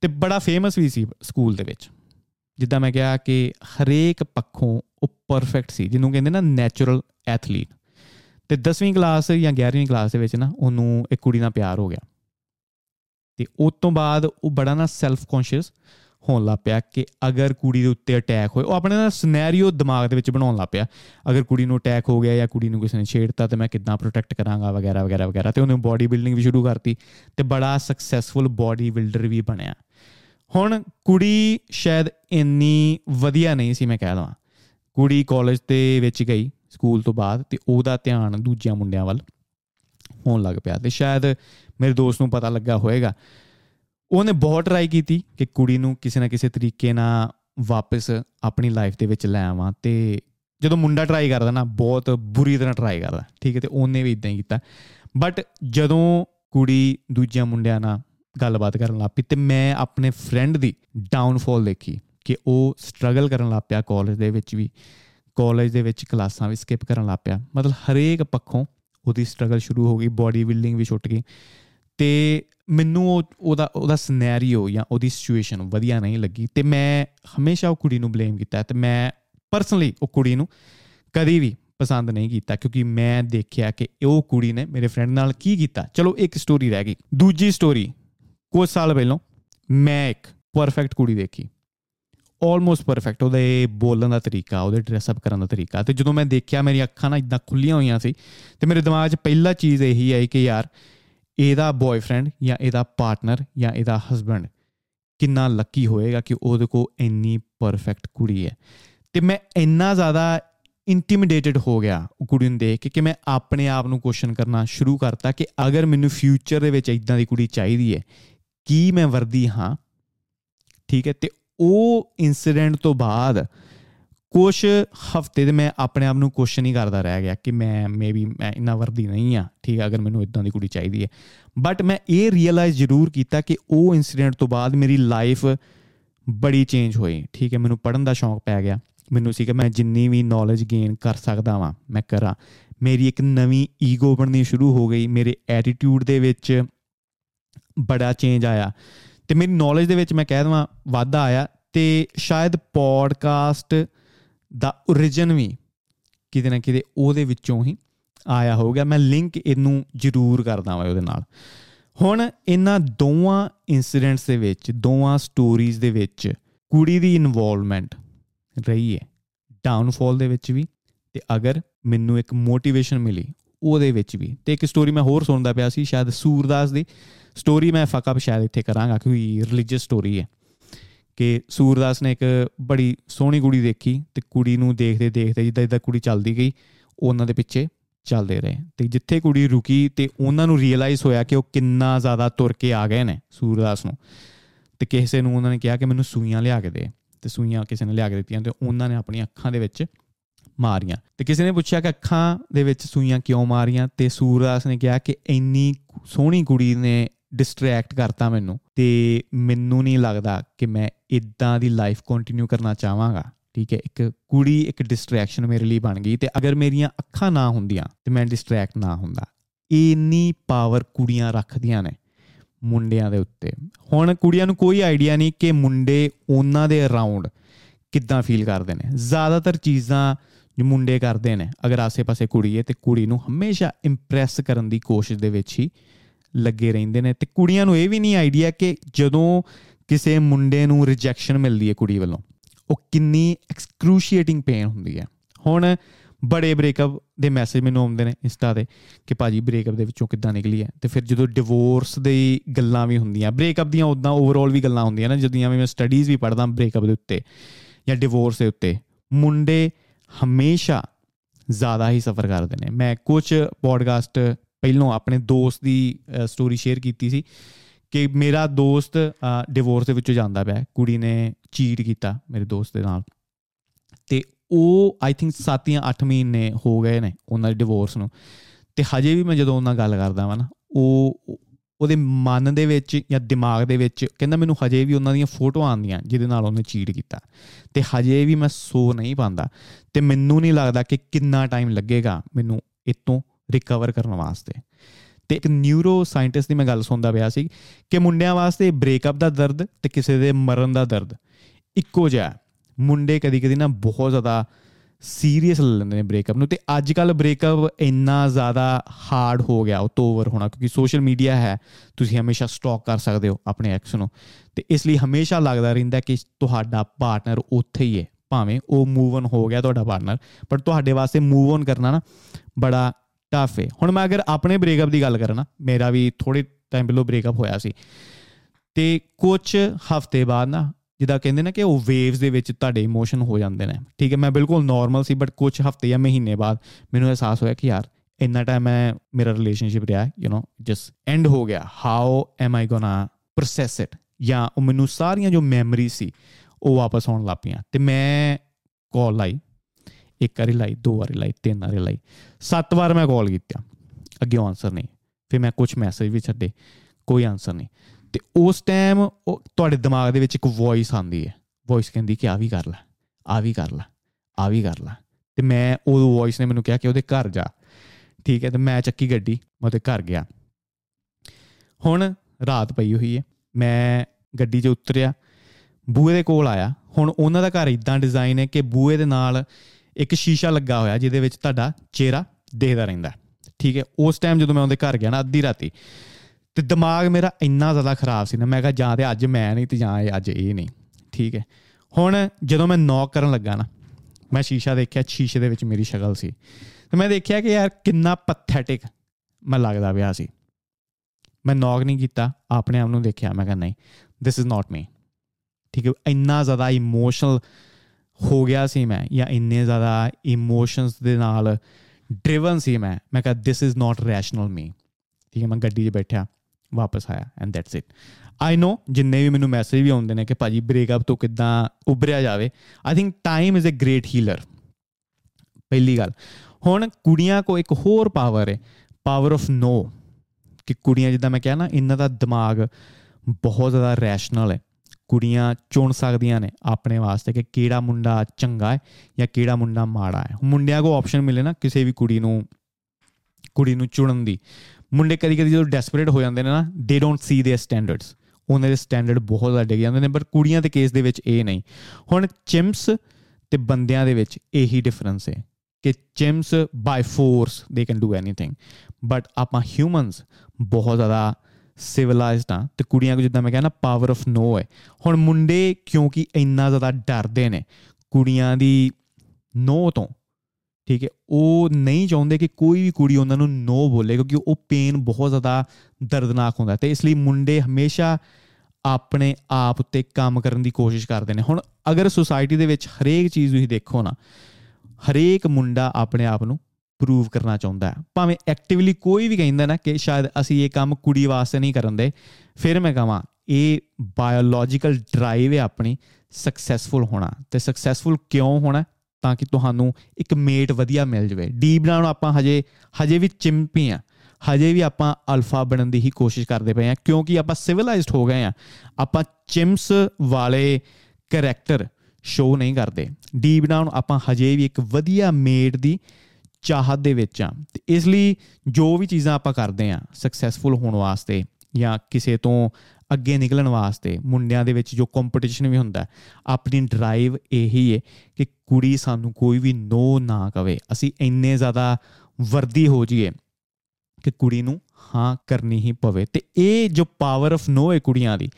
ਤੇ ਬੜਾ ਫੇਮਸ ਵੀ ਸੀ ਸਕੂਲ ਦੇ ਵਿੱਚ। ਜਿੱਦਾਂ ਮੈਂ ਕਿਹਾ ਕਿ ਹਰੇਕ ਪੱਖੋਂ ਉਹ ਪਰਫੈਕਟ ਸੀ, ਜਿਹਨੂੰ ਕਹਿੰਦੇ ਨਾ ਨੈਚੁਰਲ ਐਥਲੀਟ ਤੇ 10ਵੀਂ ਕਲਾਸ ਜਾਂ 11ਵੀਂ ਕਲਾਸ ਦੇ ਵਿੱਚ ਨਾ ਉਹਨੂੰ ਇੱਕ ਕੁੜੀ ਨਾਲ ਪਿਆਰ ਹੋ ਗਿਆ। ਤੇ ਉਸ ਤੋਂ ਬਾਅਦ ਉਹ ਬੜਾ ਨਾ ਸੈਲਫ ਕੌਨਸ਼ੀਅਸ ਹੋਣ ਲੱਗ ਪਿਆ ਕਿ ਅਗਰ ਕੁੜੀ ਦੇ ਉੱਤੇ ਅਟੈਕ ਹੋਏ, ਉਹ ਆਪਣੇ ਨਾਲ ਸਿਨੈਰੀਓ ਦਿਮਾਗ ਦੇ ਵਿੱਚ ਬਣਾਉਣ ਲੱਗ ਪਿਆ। ਅਗਰ ਕੁੜੀ ਨੂੰ ਅਟੈਕ ਹੋ ਗਿਆ ਜਾਂ ਕੁੜੀ ਨੂੰ ਕਿਸੇ ਨੇ ਛੇੜਤਾ ਤੇ ਮੈਂ ਕਿੱਦਾਂ ਪ੍ਰੋਟੈਕਟ ਕਰਾਂਗਾ ਵਗੈਰਾ ਵਗੈਰਾ ਵਗੈਰਾ, ਤੇ ਉਹਨੇ ਬਾਡੀ ਬਿਲਡਿੰਗ ਵੀ ਸ਼ੁਰੂ ਕਰਤੀ ਤੇ ਬੜਾ ਸਕਸੈਸਫੁਲ ਬਾਡੀ ਬਿਲਡਰ ਵੀ ਬਣਿਆ। ਹੁਣ ਕੁੜੀ ਸ਼ਾਇਦ ਇੰਨੀ ਵਧੀਆ ਨਹੀਂ ਸੀ ਮੈਂ ਕਹਿ ਲਵਾਂ ਕੁੜੀ ਕਾਲਜ ਦੇ ਵਿੱਚ ਗਈ ਸਕੂਲ ਤੋਂ ਬਾਅਦ ਤੇ ਉਹਦਾ ਧਿਆਨ ਦੂਜਿਆਂ ਮੁੰਡਿਆਂ ਵੱਲ ਹੋਣ ਲੱਗ ਪਿਆ ਤੇ ਸ਼ਾਇਦ ਮੇਰੇ ਦੋਸਤ ਨੂੰ ਪਤਾ ਲੱਗਾ ਹੋਵੇਗਾ ਉਹਨੇ ਬਹੁਤ ਟਰਾਈ ਕੀਤੀ ਕਿ ਕੁੜੀ ਨੂੰ ਕਿਸੇ ਨਾ ਕਿਸੇ ਤਰੀਕੇ ਨਾਲ ਵਾਪਸ ਆਪਣੀ ਲਾਈਫ ਦੇ ਵਿੱਚ ਲੈ ਆਵਾਂ ਤੇ ਜਦੋਂ ਮੁੰਡਾ ਟਰਾਈ ਕਰਦਾ ਨਾ, ਬਹੁਤ ਬੁਰੀ ਤਰ੍ਹਾਂ ਟਰਾਈ ਕਰਦਾ, ਠੀਕ ਹੈ, ਤੇ ਉਹਨੇ ਵੀ ਇਦਾਂ ਹੀ ਕੀਤਾ। ਬਟ ਜਦੋਂ ਕੁੜੀ ਦੂਜਿਆਂ ਮੁੰਡਿਆਂ ਨਾਲ ਗੱਲਬਾਤ ਕਰਨ ਲੱਗ ਪਈ ਤੇ ਮੈਂ ਆਪਣੇ ਫਰੈਂਡ ਦੀ ਡਾਊਨਫਾਲ ਦੇਖੀ ਕਿ ਉਹ ਸਟਰਗਲ ਕਰਨ ਲੱਗ ਪਿਆ ਕਾਲਜ ਦੇ ਵਿੱਚ ਵੀ ਕਾਲਜ ਦੇ ਵਿੱਚ ਕਲਾਸਾਂ ਵੀ ਸਕਿਪ ਕਰਨ ਲੱਗ ਪਿਆ। ਮਤਲਬ ਹਰੇਕ ਪੱਖੋਂ ਉਹਦੀ ਸਟਰਗਲ ਸ਼ੁਰੂ ਹੋ ਗਈ ਬਾਡੀ ਬਿਲਡਿੰਗ ਵੀ ਛੁੱਟ ਗਈ। ਤੇ ਮੈਨੂੰ ਉਹ, ਉਹਦਾ ਉਹਦਾ ਸਿਨੈਰੀਓ ਜਾਂ ਉਹਦੀ ਸਿਚੁਏਸ਼ਨ ਵਧੀਆ ਨਹੀਂ ਲੱਗੀ ਤੇ ਮੈਂ ਹਮੇਸ਼ਾ ਉਹ ਕੁੜੀ ਨੂੰ ਬਲੇਮ ਕੀਤਾ ਤੇ ਮੈਂ ਪਰਸਨਲੀ ਉਹ ਕੁੜੀ ਨੂੰ ਕਦੀ ਵੀ ਪਸੰਦ ਨਹੀਂ ਕੀਤਾ ਕਿਉਂਕਿ ਮੈਂ ਦੇਖਿਆ ਕਿ ਉਹ ਕੁੜੀ ਨੇ ਮੇਰੇ ਫਰੈਂਡ ਨਾਲ ਕੀ ਕੀਤਾ। ਚਲੋ, ਇੱਕ ਸਟੋਰੀ ਰਹਿ ਗਈ। ਦੂਜੀ ਸਟੋਰੀ ਕੁਝ ਸਾਲ ਪਹਿਲਾਂ ਮੈਂ ਇੱਕ ਪਰਫੈਕਟ ਕੁੜੀ ਦੇਖੀ। ਆਲਮੋਸਟ ਪਰਫੈਕਟ ਉਹਦੇ ਬੋਲਣ ਦਾ ਤਰੀਕਾ, ਉਹਦੇ ਡਰੈਸ ਅਪ ਕਰਨ ਦਾ ਤਰੀਕਾ। ਤੇ ਜਦੋਂ ਮੈਂ ਦੇਖਿਆ ਮੇਰੀ ਅੱਖਾਂ ਨਾ ਇਦਾਂ ਖੁੱਲੀਆਂ ਹੋਈਆਂ ਸੀ, ਤੇ ਮੇਰੇ ਦਿਮਾਗ 'ਚ ਪਹਿਲਾ ਚੀਜ਼ ਇਹੀ ਆਈ ਕਿ ਯਾਰ, ਇਹਦਾ ਬॉयਫ੍ਰੈਂਡ ਜਾਂ ਇਹਦਾ ਪਾਰਟਨਰ ਜਾਂ ਇਹਦਾ ਹਸਬੰਡ ਕਿੰਨਾ ਲੱਕੀ ਹੋਏਗਾ ਕਿ ਉਹਦੇ ਕੋ ਇੰਨੀ ਪਰਫੈਕਟ ਕੁੜੀ ਹੈ। ਤੇ ਮੈਂ ਇੰਨਾ ਜ਼ਿਆਦਾ ਇੰਟੀਮੀਡੇਟਡ ਹੋ ਗਿਆ ਉਹ ਕੁੜੀ ਨੂੰ ਦੇਖ ਕੇ ਕਿ ਮੈਂ ਆਪਣੇ ਆਪ ਨੂੰ ਕੁਐਸਚਨ ਕਰਨਾ ਸ਼ੁਰੂ ਕਰਤਾ ਕਿ ਅਗਰ ਮੈਨੂੰ ਫਿਊਚਰ ਦੇ ਵਿੱਚ ਇਦਾਂ ਦੀ ਕੁੜੀ ਚਾਹੀਦੀ ਹੈ, ਕੀ ਮੈਂ ਵਰਦੀ ਹਾਂ? ਠੀਕ ਹੈ, ਤੇ ਉਹ ਇਨਸੀਡੈਂਟ ਤੋਂ ਬਾਅਦ ਕੁਝ ਹਫ਼ਤੇ ਦੇ ਮੈਂ ਆਪਣੇ ਆਪ ਨੂੰ ਕੁਐਸਚਨ ਹੀ ਕਰਦਾ ਰਹਿ ਗਿਆ ਕਿ ਮੈਂ ਮੇਬੀ ਮੈਂ ਇੰਨਾ ਵਰਦੀ ਨਹੀਂ ਆ ਠੀਕ ਹੈ ਅਗਰ ਮੈਨੂੰ ਇਦਾਂ ਦੀ ਕੁੜੀ ਚਾਹੀਦੀ ਹੈ। ਬਟ ਮੈਂ ਇਹ ਰੀਅਲਾਈਜ਼ ਜ਼ਰੂਰ ਕੀਤਾ ਕਿ ਉਹ ਇਨਸੀਡੈਂਟ ਤੋਂ ਬਾਅਦ ਮੇਰੀ ਲਾਈਫ ਬੜੀ ਚੇਂਜ ਹੋਈ। ਠੀਕ ਹੈ, ਮੈਨੂੰ ਪੜਨ ਦਾ ਸ਼ੌਂਕ ਪੈ ਗਿਆ। ਮੈਨੂੰ ਸੀ ਕਿ ਮੈਂ ਜਿੰਨੀ ਵੀ ਨੌਲੇਜ ਗੇਨ ਕਰ ਸਕਦਾ ਵਾਂ, ਮੈਂ ਕਰਾਂ। ਮੇਰੀ ਇੱਕ ਨਵੀਂ ਈਗੋ ਬਣਨੀ ਸ਼ੁਰੂ ਹੋ ਗਈ। ਮੇਰੇ ਐਟੀਟਿਊਡ ਦੇ ਵਿੱਚ ਬੜਾ ਚੇਂਜ ਆਇਆ। ਤੇ ਮੇਰੀ ਨੌਲੇਜ ਦੇ ਵਿੱਚ ਮੈਂ ਕਹਿ ਦਵਾਂ, ਵਾਧਾ ਆਇਆ ਤੇ ਸ਼ਾਇਦ ਪੋਡਕਾਸਟ ਦਾ origin ਵੀ ਕਿਤੇ ਨਾ ਕਿਤੇ ਉਹਦੇ ਵਿੱਚੋਂ ਹੀ ਆਇਆ ਹੋਊਗਾ। ਮੈਂ ਲਿੰਕ ਇਹਨੂੰ ਜ਼ਰੂਰ ਕਰਦਾ ਹਾਂ ਉਹਦੇ ਨਾਲ। ਹੁਣ ਇਹਨਾਂ ਦੋਵਾਂ ਇਨਸੀਡੈਂਟਸ ਦੇ ਵਿੱਚ, ਦੋਵਾਂ ਸਟੋਰੀਜ਼ ਦੇ ਵਿੱਚ ਕੁੜੀ ਦੀ ਇਨਵੋਲਵਮੈਂਟ ਰਹੀ ਹੈ। ਡਾਊਨਫਾਲ ਦੇ ਵਿੱਚ ਵੀ ਤੇ ਅਗਰ ਮੈਨੂੰ ਇੱਕ ਮੋਟੀਵੇਸ਼ਨ ਮਿਲੀ ਉਹਦੇ ਵਿੱਚ ਵੀ। ਤੇ ਇੱਕ ਸਟੋਰੀ ਮੈਂ ਹੋਰ ਸੁਣਦਾ ਪਿਆ ਸੀ, ਸ਼ਾਇਦ ਸੂਰਦਾਸ ਦੀ। ਸਟੋਰੀ ਮੈਂ ਫੱਕ ਅਪ ਸ਼ਾਇਦ ਇੱਥੇ ਕਰਾਂਗਾ ਕਿਉਂਕਿ ਰਿਲੀਜੀਅਸ ਸਟੋਰੀ ਹੈ। ਕਿ ਸੂਰਦਾਸ ਨੇ ਇੱਕ ਬੜੀ ਸੋਹਣੀ ਕੁੜੀ ਦੇਖੀ ਤੇ ਕੁੜੀ ਨੂੰ ਦੇਖਦੇ ਦੇਖਦੇ ਜਿੱਦਾਂ ਜਿੱਦਾਂ ਕੁੜੀ ਚੱਲਦੀ ਗਈ ਉਹਨਾਂ ਦੇ ਪਿੱਛੇ ਚੱਲਦੇ ਰਹੇ। ਤੇ ਜਿੱਥੇ ਕੁੜੀ ਰੁਕੀ ਤੇ ਉਹਨਾਂ ਨੂੰ ਰੀਅਲਾਈਜ਼ ਹੋਇਆ ਕਿ ਉਹ ਕਿੰਨਾ ਜ਼ਿਆਦਾ ਤੁਰ ਕੇ ਆ ਗਏ ਨੇ ਸੂਰਦਾਸ ਨੂੰ। ਤੇ ਕਿਸੇ ਨੂੰ ਉਹਨਾਂ ਨੇ ਕਿਹਾ ਕਿ ਮੈਨੂੰ ਸੂਈਆਂ ਲਿਆ ਕੇ ਦੇ। ਤੇ ਸੂਈਆਂ ਕਿਸੇ ਨੇ ਲਿਆ ਕੇ ਦਿੱਤੀਆਂ ਤੇ ਉਹਨਾਂ ਨੇ ਆਪਣੀਆਂ ਅੱਖਾਂ ਦੇ ਵਿੱਚ ਮਾਰੀਆਂ। ਤੇ ਕਿਸੇ ਨੇ ਪੁੱਛਿਆ ਕਿ ਅੱਖਾਂ ਦੇ ਵਿੱਚ ਸੂਈਆਂ ਕਿਉਂ ਮਾਰੀਆਂ ਤੇ ਸੂਰਦਾਸ ਨੇ ਕਿਹਾ ਕਿ ਇੰਨੀ ਸੋਹਣੀ ਕੁੜੀ ਨੇ ਡਿਸਟਰੈਕਟ ਕਰਤਾ ਮੈਨੂੰ ਤੇ ਮੈਨੂੰ ਨਹੀਂ ਲੱਗਦਾ ਕਿ ਮੈਂ ਇਦਾਂ ਦੀ ਲਾਈਫ ਕੰਟੀਨਿਊ ਕਰਨਾ ਚਾਹਾਂਗਾ, ਠੀਕ ਹੈ? ਇੱਕ ਕੁੜੀ, ਇੱਕ ਡਿਸਟਰੈਕਸ਼ਨ ਮੇਰੇ ਲਈ ਬਣ ਗਈ ਤੇ ਅਗਰ ਮੇਰੀਆਂ ਅੱਖਾਂ ਨਾ ਹੁੰਦੀਆਂ ਤੇ ਮੈਂ ਡਿਸਟਰੈਕਟ ਨਾ ਹੁੰਦਾ। ਇੰਨੀ ਪਾਵਰ ਕੁੜੀਆਂ ਰੱਖਦੀਆਂ ਨੇ ਮੁੰਡਿਆਂ ਦੇ ਉੱਤੇ। ਹੁਣ ਕੁੜੀਆਂ ਨੂੰ ਕੋਈ ਆਈਡੀਆ ਨਹੀਂ ਕਿ ਮੁੰਡੇ ਉਹਨਾਂ ਦੇ ਅਰਾਊਂਡ ਕਿੱਦਾਂ ਫੀਲ ਕਰਦੇ ਨੇ। ਜ਼ਿਆਦਾਤਰ ਚੀਜ਼ਾਂ ਜੋ ਮੁੰਡੇ ਕਰਦੇ ਨੇ, ਅਗਰ ਆਸੇ-ਪਾਸੇ ਕੁੜੀ ਹੈ ਤੇ ਕੁੜੀ ਨੂੰ ਹਮੇਸ਼ਾ ਇੰਪ੍ਰੈਸ ਕਰਨ ਦੀ ਕੋਸ਼ਿਸ਼ ਦੇ ਵਿੱਚ ਹੀ ਲੱਗੇ ਰਹਿੰਦੇ ਨੇ। ਤੇ ਕੁੜੀਆਂ ਨੂੰ ਇਹ ਵੀ ਨਹੀਂ ਆਈਡੀਆ ਕਿ ਜਦੋਂ ਕਿਸੇ ਮੁੰਡੇ ਨੂੰ ਰਿਜੈਕਸ਼ਨ ਮਿਲਦੀ ਹੈ ਕੁੜੀ ਵੱਲੋਂ, ਉਹ ਕਿੰਨੀ ਐਕਸਕਰੂਸ਼ੀਏਟਿੰਗ ਪੇਨ ਹੁੰਦੀ ਹੈ। ਹੁਣ ਬੜੇ ਬ੍ਰੇਕਅਪ ਦੇ ਮੈਸੇਜ ਮੈਨੂੰ ਆਉਂਦੇ ਨੇ ਇੰਸਟਾ ਤੇ ਕਿ ਭਾਜੀ ਬ੍ਰੇਕਅਪ ਦੇ ਵਿੱਚੋਂ ਕਿੱਦਾਂ ਨਿਕਲੀ ਹੈ। ਤੇ ਫਿਰ ਜਦੋਂ ਡਿਵੋਰਸ ਦੀ ਗੱਲਾਂ ਵੀ ਹੁੰਦੀਆਂ ਬ੍ਰੇਕਅਪ ਦੀਆਂ ਉਦਾਂ ਓਵਰਆਲ ਵੀ ਗੱਲਾਂ ਹੁੰਦੀਆਂ ਨੇ, ਜਦੋਂ ਮੈਂ ਸਟੱਡੀਜ਼ ਵੀ ਪੜ੍ਹਦਾ ਬ੍ਰੇਕਅਪ ਦੇ ਉੱਤੇ ਜਾਂ ਡਿਵੋਰਸ ਦੇ ਉੱਤੇ, ਮੁੰਡੇ ਹਮੇਸ਼ਾ ਜ਼ਿਆਦਾ ਹੀ ਸਫਰ ਕਰਦੇ ਨੇ। ਮੈਂ ਕੁਝ ਪੋਡਕਾਸਟ ਪਹਿਲਾਂ ਆਪਣੇ ਦੋਸਤ ਦੀ ਸਟੋਰੀ ਸ਼ੇਅਰ ਕੀਤੀ ਸੀ ਕਿ ਮੇਰਾ ਦੋਸਤ ਡਿਵੋਰਸ ਦੇ ਵਿੱਚੋਂ ਜਾਂਦਾ ਪਿਆ ਕੁੜੀ ਨੇ ਚੀਟ ਕੀਤਾ ਮੇਰੇ ਦੋਸਤ ਦੇ ਨਾਲ। ਤੇ ਉਹ ਆਈ ਥਿੰਕ 7 ਜਾਂ 8 ਮਹੀਨੇ ਹੋ ਗਏ ਨੇ ਉਹਨਾਂ ਦੇ ਡਿਵੋਰਸ ਨੂੰ। ਤੇ ਹਜੇ ਵੀ ਮੈਂ ਜਦੋਂ ਉਹਨਾਂ ਗੱਲ ਕਰਦਾ ਵਾਂ ਨਾ, ਉਹ, ਉਹਦੇ ਮਨ ਦੇ ਵਿੱਚ ਜਾਂ ਦਿਮਾਗ ਦੇ ਵਿੱਚ ਕਹਿੰਦਾ ਮੈਨੂੰ ਹਜੇ ਵੀ ਉਹਨਾਂ ਦੀਆਂ ਫੋਟੋਆਂ ਆਉਂਦੀਆਂ ਜਿਹਦੇ ਨਾਲ ਉਹਨੇ ਚੀਟ ਕੀਤਾ। ਤੇ ਹਜੇ ਵੀ ਮੈਂ ਸੋ ਨਹੀਂ ਪਾਉਂਦਾ। ਤੇ ਮੈਨੂੰ ਨਹੀਂ ਲੱਗਦਾ ਕਿ ਕਿੰਨਾ ਟਾਈਮ ਲੱਗੇਗਾ ਮੈਨੂੰ ਇਤੋਂ ਰਿਕਵਰ ਕਰਨ ਵਾਸਤੇ। ਤੇ ਇੱਕ ਨਿਊਰੋ ਸਾਇੰਟਿਸਟ ਦੀ ਮੈਂ ਗੱਲ ਸੁਣਦਾ ਪਿਆ ਸੀ ਕਿ ਮੁੰਡਿਆਂ ਵਾਸਤੇ ਬ੍ਰੇਕਅਪ ਦਾ ਦਰਦ ਤੇ ਕਿਸੇ ਦੇ ਮਰਨ ਦਾ ਦਰਦ ਇੱਕੋ ਜਿਹਾ ਮੁੰਡੇ ਕਦੀ ਕਦੀ ਨਾ ਬਹੁਤ ਜ਼ਿਆਦਾ ਸੀਰੀਅਸ ਲੈ ਲੈਂਦੇ ਨੇ ਬ੍ਰੇਕਅਪ ਨੂੰ ਤੇ ਅੱਜ ਕੱਲ ਬ੍ਰੇਕਅਪ ਇੰਨਾ ਜ਼ਿਆਦਾ ਹਾਰਡ ਹੋ ਗਿਆ, ਉਹ ਤੋਂ ਓਵਰ ਹੋਣਾ, ਕਿਉਂਕਿ ਸੋਸ਼ਲ ਮੀਡੀਆ ਹੈ, ਤੁਸੀਂ ਹਮੇਸ਼ਾ ਸਟਾਕ ਕਰ ਸਕਦੇ ਹੋ ਆਪਣੇ ਐਕਸ ਨੂੰ। ਤੇ ਇਸ ਲਈ ਹਮੇਸ਼ਾ ਲੱਗਦਾ ਰਹਿੰਦਾ ਕਿ ਤੁਹਾਡਾ ਪਾਰਟਨਰ ਉੱਥੇ ਹੀ ਹੈ, ਭਾਵੇਂ ਉਹ ਮੂਵ ਔਨ ਹੋ ਗਿਆ ਤੁਹਾਡਾ ਪਾਰਟਨਰ ਪਰ ਤੁਹਾਡੇ ਵਾਸਤੇ ਮੂਵ ਔਨ ਕਰਨਾ ਨਾ ਬੜਾ ਟਫ ਹੈ ਹੁਣ ਮੈਂ ਅਗਰ ਆਪਣੇ ਬ੍ਰੇਕਅਪ ਦੀ ਗੱਲ ਕਰਾਂ ਨਾ, ਮੇਰਾ ਵੀ ਥੋੜੇ ਟਾਈਮ ਪਹਿਲਾਂ ਬ੍ਰੇਕਅਪ ਹੋਇਆ ਸੀ। ਤੇ ਕੁਝ ਹਫ਼ਤੇ ਬਾਅਦ ਨਾ, ਜਿੱਦਾਂ ਕਹਿੰਦੇ ਨੇ ਕਿ ਉਹ ਵੇਵਸ ਦੇ ਵਿੱਚ ਤੁਹਾਡੇ ਇਮੋਸ਼ਨ ਹੋ ਜਾਂਦੇ ਨੇ। ਠੀਕ ਹੈ, ਮੈਂ ਬਿਲਕੁਲ ਨਾਰਮਲ ਸੀ ਬਟ ਕੁਝ ਹਫ਼ਤੇ ਜਾਂ ਮਹੀਨੇ ਬਾਅਦ ਮੈਨੂੰ ਅਹਿਸਾਸ ਹੋਇਆ ਕਿ ਯਾਰ, ਇੰਨਾ ਟਾਈਮ ਮੈਂ, ਮੇਰਾ ਰਿਲੇਸ਼ਨਸ਼ਿਪ ਰਿਹਾ ਯੂ نو ਜਸ ਐਂਡ ਹੋ ਗਿਆ। How am I gonna process it ਜਾਂ ਉਹ ਮੈਨੂੰ ਸਾਰੀਆਂ ਜੋ ਮੈਮਰੀ ਸੀ, ਉਹ ਵਾਪਸ ਆਉਣ ਲੱਪੀਆਂ ਤੇ ਮੈਂ ਕਾਲ ਲਾਈ ਇੱਕ ਵਾਰੀ ਲਾਈ ਦੋ ਵਾਰੀ ਲਾਈ ਤਿੰਨ ਵਾਰੀ ਲਾਈ ਸੱਤ ਵਾਰ ਮੈਂ ਕਾਲ ਕੀਤਾ। ਅੱਗੇ ਆਨਸਰ ਨਹੀਂ। ਫਿਰ ਮੈਂ ਕੁਝ ਮੈਸੇਜ ਵੀ ਛੱਡੇ। ਕੋਈ ਆਨਸਰ ਨਹੀਂ। ਤੇ ਉਸ ਟਾਈਮ ਉਹ ਤੁਹਾਡੇ ਦਿਮਾਗ ਦੇ ਵਿੱਚ ਇੱਕ ਵੌਇਸ ਆਂਦੀ ਹੈ। ਵੌਇਸ ਕਹਿੰਦੀ ਕਿ ਆ ਵੀ ਕਰ ਲੈ, ਆ ਵੀ ਕਰ ਲੈ, ਆ ਵੀ ਕਰ ਲੈ। ਤੇ ਮੈਂ ਉਹ ਵੌਇਸ ਨੇ ਮੈਨੂੰ ਕਿਹਾ ਕਿ ਉਹਦੇ ਘਰ ਜਾ। ਠੀਕ ਹੈ, ਤੇ ਮੈਂ ਚੱਕੀ ਗੱਡੀ, ਮੈਂ ਉਹਦੇ ਘਰ ਗਿਆ। ਹੁਣ ਰਾਤ ਪਈ ਹੋਈ ਹੈ। ਮੈਂ ਗੱਡੀ 'ਚ ਉਤਰਿਆ। ਬੂਏ ਦੇ ਕੋਲ ਆਇਆ। ਹੁਣ ਉਹਨਾਂ ਦਾ ਘਰ ਇਦਾਂ ਡਿਜ਼ਾਈਨ ਹੈ ਕਿ ਬੂਏ ਦੇ ਨਾਲ ਇੱਕ ਸ਼ੀਸ਼ਾ ਲੱਗਾ ਹੋਇਆ ਜਿਹਦੇ ਵਿੱਚ ਤੁਹਾਡਾ ਚਿਹਰਾ ਦੇਖਦਾ ਰਹਿੰਦਾ ਠੀਕ ਹੈ? ਉਸ ਟਾਈਮ ਜਦੋਂ ਮੈਂ ਉਹਦੇ ਘਰ ਗਿਆ ਨਾ ਅੱਧੀ ਰਾਤੀ, ਤੇ ਦਿਮਾਗ ਮੇਰਾ ਇੰਨਾ ਜ਼ਿਆਦਾ ਖਰਾਬ ਸੀ ਨਾ, ਮੈਂ ਕਿਹਾ ਜਾਂ ਤੇ ਅੱਜ ਮੈਂ ਨਹੀਂ ਤੇ ਜਾਂ ਅੱਜ ਇਹ ਨਹੀਂ। ਠੀਕ ਹੈ? ਹੁਣ ਜਦੋਂ ਮੈਂ ਨੌਕ ਕਰਨ ਲੱਗਾ ਨਾ, ਮੈਂ ਸ਼ੀਸ਼ਾ ਦੇਖਿਆ, ਸ਼ੀਸ਼ੇ ਦੇ ਵਿੱਚ ਮੇਰੀ ਸ਼ਕਲ ਸੀ। ਤੇ ਮੈਂ ਦੇਖਿਆ ਕਿ ਯਾਰ ਕਿੰਨਾ ਪੈਥੈਟਿਕ ਮੈਂ ਲੱਗਦਾ ਪਿਆ ਸੀ। ਮੈਂ ਨੌਕ ਨਹੀਂ ਕੀਤਾ, ਆਪਣੇ ਆਪ ਨੂੰ ਦੇਖਿਆ, ਮੈਂ ਕਿਹਾ ਨਹੀਂ ਥਿਸ ਇਜ਼ ਨਾਟ ਮੀ ਠੀਕ ਹੈ? ਇੰਨਾ ਜ਼ਿਆਦਾ ਇਮੋਸ਼ਨਲ ਹੋ ਗਿਆ ਸੀ ਮੈਂ, ਜਾਂ ਇੰਨੇ ਜ਼ਿਆਦਾ ਇਮੋਸ਼ਨਸ ਦੇ ਨਾਲ ਡਰਿਵਨ ਸੀ ਮੈਂ ਮੈਂ ਕਿਹਾ this is not rational me ਠੀਕ ਹੈ, ਮੈਂ ਗੱਡੀ 'ਚ ਬੈਠਿਆ, ਵਾਪਸ ਆਇਆ and that's it I know ਜਿੰਨੇ ਵੀ ਮੈਨੂੰ ਮੈਸੇਜ ਵੀ ਆਉਂਦੇ ਨੇ ਕਿ ਭਾਜੀ ਬ੍ਰੇਕਅਪ ਤੋਂ ਕਿੱਦਾਂ ਉਭਰਿਆ ਜਾਵੇ I think time is a great healer ਪਹਿਲੀ ਗੱਲ, ਹੁਣ ਕੁੜੀਆਂ ਕੋ ਇੱਕ ਹੋਰ ਪਾਵਰ ਹੈ ਪਾਵਰ ਆਫ ਨੋ ਕਿ ਕੁੜੀਆਂ ਜਿੱਦਾਂ ਮੈਂ ਕਿਹਾ ਨਾ, ਇਹਨਾਂ ਦਾ ਦਿਮਾਗ ਬਹੁਤ ਜ਼ਿਆਦਾ ਰੈਸ਼ਨਲ ਹੈ। ਕੁੜੀਆਂ ਚੁਣ ਸਕਦੀਆਂ ਨੇ ਆਪਣੇ ਵਾਸਤੇ ਕਿ ਕਿਹੜਾ ਮੁੰਡਾ ਚੰਗਾ ਹੈ ਜਾਂ ਕਿਹੜਾ ਮੁੰਡਾ ਮਾੜਾ ਹੈ ਮੁੰਡਿਆਂ ਕੋ ਆਪਸ਼ਨ ਮਿਲੇ ਨਾ ਕਿਸੇ ਵੀ ਕੁੜੀ ਨੂੰ ਕੁੜੀ ਨੂੰ ਚੁਣਨ ਦੀ ਮੁੰਡੇ ਕਦੀ ਕਦੀ ਜਦੋਂ ਡੈਸਪਰੇਟ ਹੋ ਜਾਂਦੇ ਨੇ ਨਾ they don't C there standards ਉਹਨਾਂ ਦੇ ਸਟੈਂਡਰਡ ਬਹੁਤ ਜ਼ਿਆਦਾ ਡਿੱਗ ਜਾਂਦੇ ਨੇ ਪਰ ਕੁੜੀਆਂ ਦੇ ਕੇਸ ਦੇ ਵਿੱਚ ਇਹ ਨਹੀਂ ਹੁਣ ਚਿੰਪਸ ਤੇ ਬੰਦਿਆਂ ਦੇ ਵਿੱਚ ਇਹੀ ਡਿਫਰੈਂਸ ਹੈ ਕਿ chimps by force they can do anything but ਆਪਾਂ ਹਿਊਮਨਸ ਬਹੁਤ ਜ਼ਿਆਦਾ ਸਿਵਲਾਈਜ਼ਡ ਆ ਤੇ ਕੁੜੀਆਂ ਕੋ ਜਿੱਦਾਂ ਮੈਂ ਕਹਿੰਦਾ ਪਾਵਰ ਆਫ ਨੋ ਹੈ। ਹੁਣ ਮੁੰਡੇ ਕਿਉਂਕਿ ਇੰਨਾ ਜ਼ਿਆਦਾ ਡਰਦੇ ਨੇ, ਕੁੜੀਆਂ ਦੀ ਨੋ ਤੋਂ, ਠੀਕ ਹੈ, ਉਹ ਨਹੀਂ ਚਾਹੁੰਦੇ ਕਿ ਕੋਈ ਵੀ ਕੁੜੀ ਉਹਨਾਂ ਨੂੰ ਨੋ ਬੋਲੇ ਕਿਉਂਕਿ ਉਹ ਪੇਨ ਬਹੁਤ ਜ਼ਿਆਦਾ ਦਰਦਨਾਕ ਹੁੰਦਾ ਤੇ ਇਸ ਲਈ ਮੁੰਡੇ ਹਮੇਸ਼ਾ ਆਪਣੇ ਆਪ ਉੱਤੇ ਕੰਮ ਕਰਨ ਦੀ ਕੋਸ਼ਿਸ਼ ਕਰਦੇ ਨੇ। ਹੁਣ ਅਗਰ ਸੋਸਾਇਟੀ ਦੇ ਵਿੱਚ ਹਰੇਕ ਚੀਜ਼ ਤੁਸੀਂ ਦੇਖੋ ਨਾ, ਹਰੇਕ ਮੁੰਡਾ ਆਪਣੇ ਆਪ ਨੂੰ ਪ੍ਰੂਵ ਕਰਨਾ ਚਾਹੁੰਦਾ ਹੈ। ਭਾਵੇਂ ਐਕਟਿਵਲੀ ਕੋਈ ਵੀ ਕਹਿੰਦਾ ਨਾ ਕਿ ਸ਼ਾਇਦ ਅਸੀਂ ਇਹ ਕੰਮ ਕੁੜੀ ਵਾਸਤੇ ਨਹੀਂ ਕਰਨ ਦੇ, ਫਿਰ ਮੈਂ ਕਹਾਂ, ਇਹ ਬਾਇਓਲੋਜੀਕਲ ਡਰਾਈਵ ਹੈ ਆਪਣੀ ਸਕਸੈਸਫੁਲ ਹੋਣਾ ਤੇ ਸਕਸੈਸਫੁਲ ਕਿਉਂ ਹੋਣਾ ਤਾਂ ਕਿ ਤੁਹਾਨੂੰ ਇੱਕ ਮੇਟ ਵਧੀਆ ਮਿਲ ਜਵੇ। ਡੀਪ ਡਾਊਨ ਆਪਾਂ ਹਜੇ ਹਜੇ ਵੀ ਚਿੰਪੀ ਆ ਹਜੇ ਵੀ ਆਪਾਂ ਅਲਫਾ ਬਣਨ ਦੀ ਹੀ ਕੋਸ਼ਿਸ਼ ਕਰਦੇ ਪਏ ਆ ਕਿਉਂਕਿ ਆਪਾਂ ਸਿਵਲਾਈਜ਼ਡ ਹੋ ਗਏ ਆ ਆਪਾਂ ਚਿੰਪਸ ਵਾਲੇ ਕੈਰੈਕਟਰ ਸ਼ੋ ਨਹੀਂ ਕਰਦੇ। ਡੀਪ ਡਾਊਨ ਆਪਾਂ ਹਜੇ ਵੀ ਇੱਕ ਵਧੀਆ ਮੇਟ ਦੀ ਚਾਹਤ ਦੇ ਵਿੱਚ ਆ। ਤੇ ਇਸ ਲਈ ਜੋ ਵੀ ਚੀਜ਼ਾਂ ਆਪਾਂ ਕਰਦੇ ਆ ਸਕਸੈਸਫੁਲ ਹੋਣ ਵਾਸਤੇ ਜਾਂ ਕਿਸੇ ਤੋਂ ਅੱਗੇ ਨਿਕਲਣ ਵਾਸਤੇ ਮੁੰਡਿਆਂ ਦੇ ਵਿੱਚ ਜੋ ਕੰਪੀਟੀਸ਼ਨ ਵੀ ਹੁੰਦਾ, ਆਪਣੀ ਡਰਾਈਵ ਇਹੀ ਹੈ ਕਿ ਕੁੜੀ ਸਾਨੂੰ ਕੋਈ ਵੀ ਨੋ ਨਾ ਕਵੇ। ਅਸੀਂ ਇੰਨੇ ਜ਼ਿਆਦਾ ਵਰਦੀ ਹੋ ਜਾਈਏ ਕਿ ਕੁੜੀ ਨੂੰ ਹਾਂ ਕਰਨੀ ਹੀ ਪਵੇ। ਤੇ ਇਹ ਜੋ ਪਾਵਰ ਆਫ ਨੋ ਹੈ ਕੁੜੀਆਂ ਦੀ,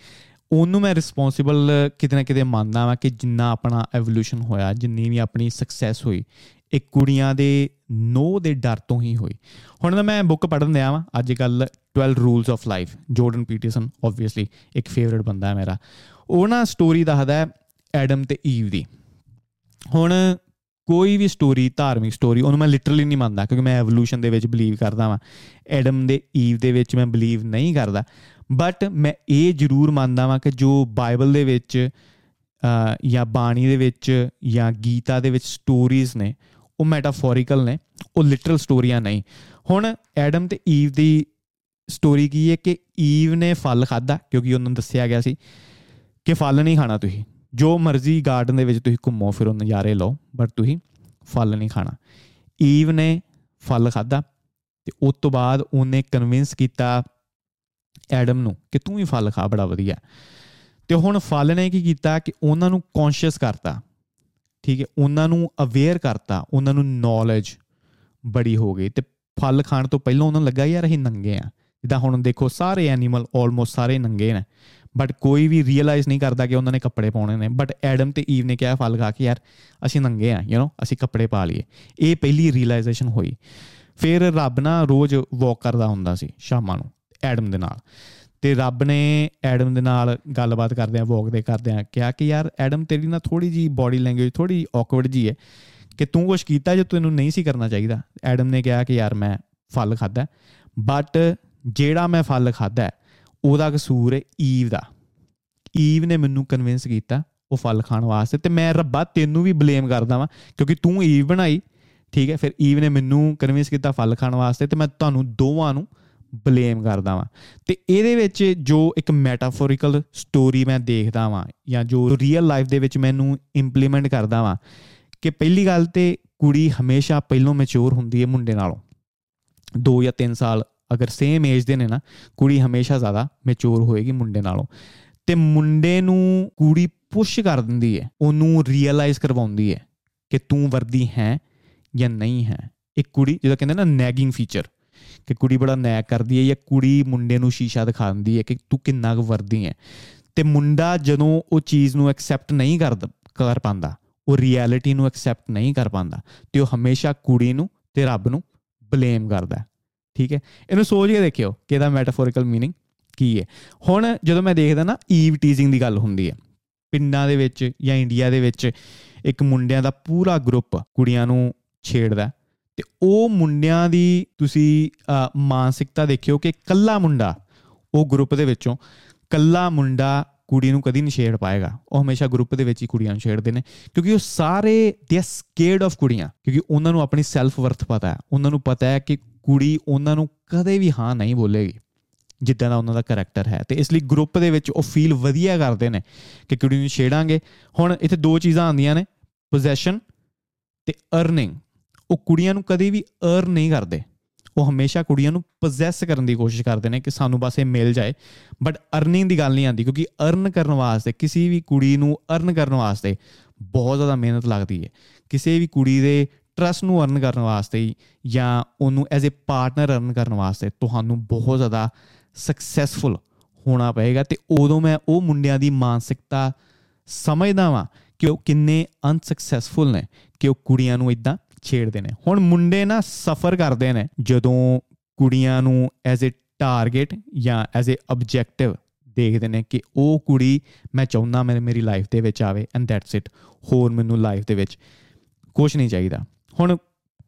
ਉਹਨੂੰ ਮੈਂ ਰਿਸਪੌਂਸਿਬਲ ਕਿਤੇ ਨਾ ਕਿਤੇ ਮੰਨਦਾ ਹਾਂ ਕਿ ਜਿੰਨਾ ਆਪਣਾ ਐਵੋਲੂਸ਼ਨ ਹੋਇਆ, ਜਿੰਨੀ ਵੀ ਆਪਣੀ ਸਕਸੈਸ ਹੋਈ ਇੱਕ ਕੁੜੀਆਂ ਦੇ ਨੋ ਦੇ ਡਰ ਤੋਂ ਹੀ ਹੋਈ। ਹੁਣ ਮੈਂ ਬੁੱਕ ਪੜ੍ਹਨ ਦਿਆ ਵਾਂ। ਅੱਜ ਕੱਲ 12 rules of life Jordan Peterson obviously ਇੱਕ ਫੇਵਰਿਟ ਬੰਦਾ ਹੈ ਮੇਰਾ। ਉਹ ਨਾ ਸਟੋਰੀ ਦੱਸਦਾ ਹੈ ਐਡਮ ਤੇ ਈਵ ਦੀ। ਹੁਣ ਕੋਈ ਵੀ ਸਟੋਰੀ ਧਾਰਮਿਕ ਸਟੋਰੀ ਉਹਨੂੰ ਮੈਂ ਲਿਟਰਲੀ ਨਹੀਂ ਮੰਨਦਾ, ਕਿਉਂਕਿ ਮੈਂ ਐਵੋਲੂਸ਼ਨ ਦੇ ਵਿੱਚ ਬਲੀਵ ਕਰਦਾ ਵਾਂ। ਐਡਮ ਦੇ ਈਵ ਦੇ ਵਿੱਚ ਮੈਂ ਬਲੀਵ ਨਹੀਂ ਕਰਦਾ। ਬਟ ਮੈਂ ਇਹ ਜ਼ਰੂਰ ਮੰਨਦਾ ਵਾਂ ਕਿ ਜੋ ਬਾਈਬਲ ਦੇ ਵਿੱਚ ਜਾਂ ਬਾਣੀ ਦੇ ਵਿੱਚ ਜਾਂ ਗੀਤਾ ਦੇ ਵਿੱਚ ਸਟੋਰੀਜ਼ ਨੇ ਉਹ ਮੈਟਾਫੋਰੀਕਲ ਨੇ, ਉਹ ਲਿਟਰਲ ਸਟੋਰੀਆਂ ਨਹੀਂ। ਹੁਣ ਐਡਮ ਤੇ ਈਵ ਦੀ ਸਟੋਰੀ ਕੀ ਹੈ ਕਿ ਈਵ ਨੇ ਫਲ ਖਾਦਾ ਕਿਉਂਕਿ ਉਹਨਾਂ ਨੂੰ ਦੱਸਿਆ ਗਿਆ ਸੀ ਕਿ ਫਲ ਨਹੀਂ ਖਾਣਾ ਤੁਸੀਂ। ਜੋ ਮਰਜ਼ੀ ਗਾਰਡਨ ਦੇ ਵਿੱਚ ਤੁਸੀਂ ਘੁੰਮੋ, ਫਿਰੋ ਨਜ਼ਾਰੇ ਲਓ ਬਟ ਤੁਸੀਂ ਫਲ ਨਹੀਂ ਖਾਣਾ। ਈਵ ਨੇ ਫਲ ਖਾਦਾ ਤੇ ਉਸ ਤੋਂ ਬਾਅਦ ਉਹਨੇ ਕਨਵਿੰਸ ਕੀਤਾ ਐਡਮ ਨੂੰ ਕਿ ਤੂੰ ਵੀ ਫਲ ਖਾ, ਬੜਾ ਵਧੀਆ। ਤੇ ਹੁਣ ਫਲ ਨੇ ਕੀ ਕੀਤਾ ਕਿ ਉਹਨਾਂ ਨੂੰ ਕੌਨਸ਼ੀਅਸ ਕਰਤਾ। ਠੀਕ ਹੈ, ਉਹਨਾਂ ਨੂੰ ਅਵੇਅਰ ਕਰਤਾ, ਉਹਨਾਂ ਨੂੰ ਨੌਲੇਜ ਬੜੀ ਹੋ ਗਈ ਤੇ ਫਲ ਖਾਣ ਤੋਂ ਪਹਿਲਾਂ ਉਹਨਾਂ ਨੂੰ ਲੱਗਾ ਯਾਰ ਅਸੀਂ ਨੰਗੇ ਆ। ਜਿੱਦਾਂ ਹੁਣ ਦੇਖੋ ਸਾਰੇ ਐਨੀਮਲ ਆਲਮੋਸਟ ਸਾਰੇ ਨੰਗੇ ਨੇ ਬਟ ਕੋਈ ਵੀ ਰੀਅਲਾਈਜ਼ ਨਹੀਂ ਕਰਦਾ ਕਿ ਉਹਨਾਂ ਨੇ ਕੱਪੜੇ ਪਾਉਣੇ ਨੇ। ਬਟ ਐਡਮ ਤੇ ਈਵ ਨੇ ਕਿਹਾ ਫਲ ਖਾ ਕੇ, ਯਾਰ ਅਸੀਂ ਨੰਗੇ ਆ ਯੂ نو ਅਸੀਂ ਕੱਪੜੇ ਪਾ ਲਈਏ। ਇਹ ਪਹਿਲੀ ਰੀਅਲਾਈਜੇਸ਼ਨ ਹੋਈ। ਫਿਰ ਰੱਬ ਨਾ ਰੋਜ਼ ਵਾਕ ਕਰਦਾ ਹੁੰਦਾ ਸੀ ਸ਼ਾਮਾਂ ਨੂੰ ਐਡਮ ਦੇ ਨਾਲ। ਤੇ ਰੱਬ ਨੇ ਐਡਮ ਦੇ ਨਾਲ ਗੱਲਬਾਤ ਕਰਦੇ ਆ ਵਾਕ ਦੇ ਕਰਦੇ ਆ, ਕਿਹਾ ਕਿ ਯਾਰ ਐਡਮ ਤੇਰੀ ਨਾ ਥੋੜੀ ਜੀ ਬਾਡੀ ਲੈਂਗੁਏਜ ਥੋੜੀ ਔਕਵਰਡ ਜੀ ਹੈ ਕਿ ਤੂੰ ਕੁਝ ਕੀਤਾ ਜੋ ਤੈਨੂੰ ਨਹੀਂ ਸੀ ਕਰਨਾ ਚਾਹੀਦਾ। ਐਡਮ ਨੇ ਕਿਹਾ ਕਿ ਯਾਰ ਮੈਂ ਫਲ ਖਾਦਾ ਬਟ ਜਿਹੜਾ ਮੈਂ ਫਲ ਖਾਦਾ ਉਹਦਾ ਕਸੂਰ ਹੈ ਈਵ ਦਾ। ਈਵ ਨੇ ਮੈਨੂੰ ਕਨਵਿੰਸ ਕੀਤਾ ਉਹ ਫਲ ਖਾਣ ਵਾਸਤੇ ਤੇ ਮੈਂ ਰੱਬਾ ਤੈਨੂੰ ਵੀ ਬਲੇਮ ਕਰਦਾ ਵਾਂ, ਕਿਉਂਕਿ ਤੂੰ ਈਵ ਬਣਾਈ, ਠੀਕ ਹੈ, ਫਿਰ ਈਵ ਨੇ ਮੈਨੂੰ ਕਨਵਿੰਸ ਕੀਤਾ ਫਲ ਖਾਣ ਵਾਸਤੇ ਤੇ ਮੈਂ ਤੁਹਾਨੂੰ ਦੋਵਾਂ ਨੂੰ ਬਲੇਮ ਕਰਦਾ ਵਾਂ। ਤੇ ਇਹਦੇ ਵਿੱਚ ਜੋ ਇੱਕ ਮੈਟਾਫੋਰਿਕਲ ਸਟੋਰੀ ਮੈਂ ਦੇਖਦਾ ਵਾਂ, ਜਾਂ ਜੋ ਰੀਅਲ ਲਾਈਫ ਦੇ ਵਿੱਚ ਮੈਨੂੰ ਇੰਪਲੀਮੈਂਟ ਕਰਦਾ ਵਾਂ, ਕਿ ਪਹਿਲੀ ਗੱਲ ਤੇ ਕੁੜੀ ਹਮੇਸ਼ਾ ਪਹਿਲੋਂ ਮੈਚੁਰ ਹੁੰਦੀ ਹੈ ਮੁੰਡੇ ਨਾਲੋਂ। 2 ਜਾਂ 3 ਸਾਲ ਅਗਰ ਸੇਮ ਏਜ ਦੇ ਨੇ ਨਾ, ਕੁੜੀ ਹਮੇਸ਼ਾ ਜ਼ਿਆਦਾ ਮੈਚੁਰ ਹੋਏਗੀ ਮੁੰਡੇ ਨਾਲੋਂ। ਤੇ ਮੁੰਡੇ ਨੂੰ ਕੁੜੀ ਪੁਸ਼ ਕਰ ਦਿੰਦੀ ਹੈ, ਉਹਨੂੰ ਰੀਅਲਾਈਜ਼ ਕਰਵਾਉਂਦੀ ਹੈ ਕਿ ਤੂੰ ਵਰਦੀ ਹੈ ਜਾਂ ਨਹੀਂ ਹੈ। ਇੱਕ ਕੁੜੀ, ਜਿਹਦਾ ਕਹਿੰਦੇ ਨਾ ਨੈਗਿੰਗ ਫੀਚਰ ਕਿ ਕੁੜੀ ਬੜਾ ਨੈਗ ਕਰਦੀ ਹੈ ਜਾਂ ਕੁੜੀ ਮੁੰਡੇ ਨੂੰ ਸ਼ੀਸ਼ਾ ਦਿਖਾ ਦਿੰਦੀ ਹੈ ਕਿ ਤੂੰ ਕਿੰਨਾ ਕੁ ਵਰਦੀ ਹੈ ਤੇ ਮੁੰਡਾ ਜਦੋਂ ਉਹ ਚੀਜ਼ ਨੂੰ ਐਕਸੈਪਟ ਨਹੀਂ ਕਰ ਕਰ ਪਾਉਂਦਾ ਉਹ ਰਿਐਲਿਟੀ ਨੂੰ ਐਕਸੈਪਟ ਨਹੀਂ ਕਰ ਪਾਉਂਦਾ ਤੇ ਉਹ ਹਮੇਸ਼ਾ ਕੁੜੀ ਨੂੰ ਤੇ ਰੱਬ ਨੂੰ ਬਲੇਮ ਕਰਦਾ ਠੀਕ ਹੈ ਇਹਨੂੰ ਸੋਚ ਕੇ ਦੇਖਿਓ ਕਿ ਇਹਦਾ ਮੈਟਾਫੋਰਿਕਲ मीनिंग ਕੀ ਹੈ ਹੁਣ ਜਦੋਂ ਮੈਂ ਦੇਖਦਾ ਨਾ ਈਵ ਟੀਜ਼ਿੰਗ ਦੀ ਗੱਲ ਹੁੰਦੀ ਹੈ ਪਿੰਡਾਂ ਦੇ ਵਿੱਚ ਜਾਂ ਇੰਡੀਆ ਦੇ ਵਿੱਚ ਇੱਕ ਮੁੰਡਿਆਂ ਦਾ ਪੂਰਾ ਗਰੁੱਪ ਕੁੜੀਆਂ ਨੂੰ ਛੇੜਦਾ ਤੇ ਉਹ ਮੁੰਡਿਆਂ ਦੀ ਤੁਸੀਂ ਮਾਨਸਿਕਤਾ ਦੇਖਿਓ ਕਿ ਕੱਲਾ ਮੁੰਡਾ, ਉਹ ਗਰੁੱਪ ਦੇ ਵਿੱਚੋਂ ਕੱਲਾ ਮੁੰਡਾ ਕੁੜੀ ਨੂੰ ਕਦੀ ਨਹੀਂ ਛੇੜ ਪਾਏਗਾ। ਉਹ ਹਮੇਸ਼ਾ ਗਰੁੱਪ ਦੇ ਵਿੱਚ ਹੀ ਕੁੜੀਆਂ ਨੂੰ ਛੇੜਦੇ ਨੇ। ਕਿਉਂਕਿ ਉਹ ਸਾਰੇ ਦੇ ਸਕੇਅਰਡ ਆਫ ਕੁੜੀਆਂ। ਕਿਉਂਕਿ ਉਹਨਾਂ ਨੂੰ ਆਪਣੀ ਸੈਲਫ ਵਰਥ ਪਤਾ ਹੈ। ਉਹਨਾਂ ਨੂੰ ਪਤਾ ਹੈ ਕਿ ਕੁੜੀ ਉਹਨਾਂ ਨੂੰ ਕਦੇ ਵੀ ਹਾਂ ਨਹੀਂ ਬੋਲੇਗੀ, ਜਿੱਦਾਂ ਦਾ ਉਹਨਾਂ ਦਾ ਕੈਰੈਕਟਰ ਹੈ। ਤੇ ਇਸ ਲਈ ਗਰੁੱਪ ਦੇ ਵਿੱਚ ਉਹ ਫੀਲ ਵਧੀਆ ਕਰਦੇ ਨੇ ਕਿ ਕੁੜੀ ਨੂੰ ਛੇੜਾਂਗੇ। ਹੁਣ ਇੱਥੇ ਦੋ ਚੀਜ਼ਾਂ ਆਉਂਦੀਆਂ ਨੇ ਪੋਜੈਸ਼ਨ ਤੇ ਅਰਨਿੰਗ ਉਹ ਕੁੜੀਆਂ ਨੂੰ ਕਦੇ ਵੀ ਅਰਨ ਨਹੀਂ ਕਰਦੇ। ਉਹ ਹਮੇਸ਼ਾ ਕੁੜੀਆਂ ਨੂੰ ਪੋਜੈਸ ਕਰਨ ਦੀ ਕੋਸ਼ਿਸ਼ ਕਰਦੇ ਨੇ ਕਿ ਸਾਨੂੰ ਬਸ ਇਹ ਮਿਲ ਜਾਏ। ਬਟ ਅਰਨਿੰਗ ਦੀ ਗੱਲ ਨਹੀਂ ਆਂਦੀ ਕਿਉਂਕਿ ਅਰਨ ਕਰਨ ਵਾਸਤੇ, ਕਿਸੇ ਵੀ ਕੁੜੀ ਨੂੰ ਅਰਨ ਕਰਨ ਵਾਸਤੇ ਬਹੁਤ ਜ਼ਿਆਦਾ ਮਿਹਨਤ ਲੱਗਦੀ ਹੈ। ਕਿਸੇ ਵੀ ਕੁੜੀ ਦੇ ਟਰਸਟ ਨੂੰ ਅਰਨ ਕਰਨ ਵਾਸਤੇ ਜਾਂ ਉਹਨੂੰ ਐਜ਼ ਅ ਪਾਰਟਨਰ ਅਰਨ ਕਰਨ ਵਾਸਤੇ ਤੁਹਾਨੂੰ ਬਹੁਤ ਜ਼ਿਆਦਾ ਸਕਸੈਸਫੁਲ ਹੋਣਾ ਪਏਗਾ ਤੇ ਉਦੋਂ ਮੈਂ ਉਹ ਮੁੰਡਿਆਂ ਦੀ ਮਾਨਸਿਕਤਾ ਸਮਝਦਾ ਵਾਂ ਕਿ ਉਹ ਕਿੰਨੇ ਅਨਸਕਸੈਸਫੁਲ ਨੇ, ਕਿ ਉਹ ਕੁੜੀਆਂ ਨੂੰ ਇਦਾਂ ਛੇੜਦੇ ਨੇ। ਹੁਣ ਮੁੰਡੇ ਨਾ ਸਫਰ ਕਰਦੇ ਨੇ ਜਦੋਂ ਕੁੜੀਆਂ ਨੂੰ ਐਜ਼ ਅ ਟਾਰਗੇਟ ਜਾਂ ਐਜ਼ ਅ ਆਬਜੈਕਟਿਵ ਦੇਖਦੇ ਨੇ ਕਿ ਉਹ ਕੁੜੀ ਮੈਂ ਚਾਹੁੰਦਾ ਮੈਂ ਮੇਰੀ ਲਾਈਫ ਦੇ ਵਿੱਚ ਆਵੇ ਐਂਡ ਦੈਟਸ ਇਟ ਹੋਰ ਮੈਨੂੰ ਲਾਈਫ ਦੇ ਵਿੱਚ ਕੁਝ ਨਹੀਂ ਚਾਹੀਦਾ। ਹੁਣ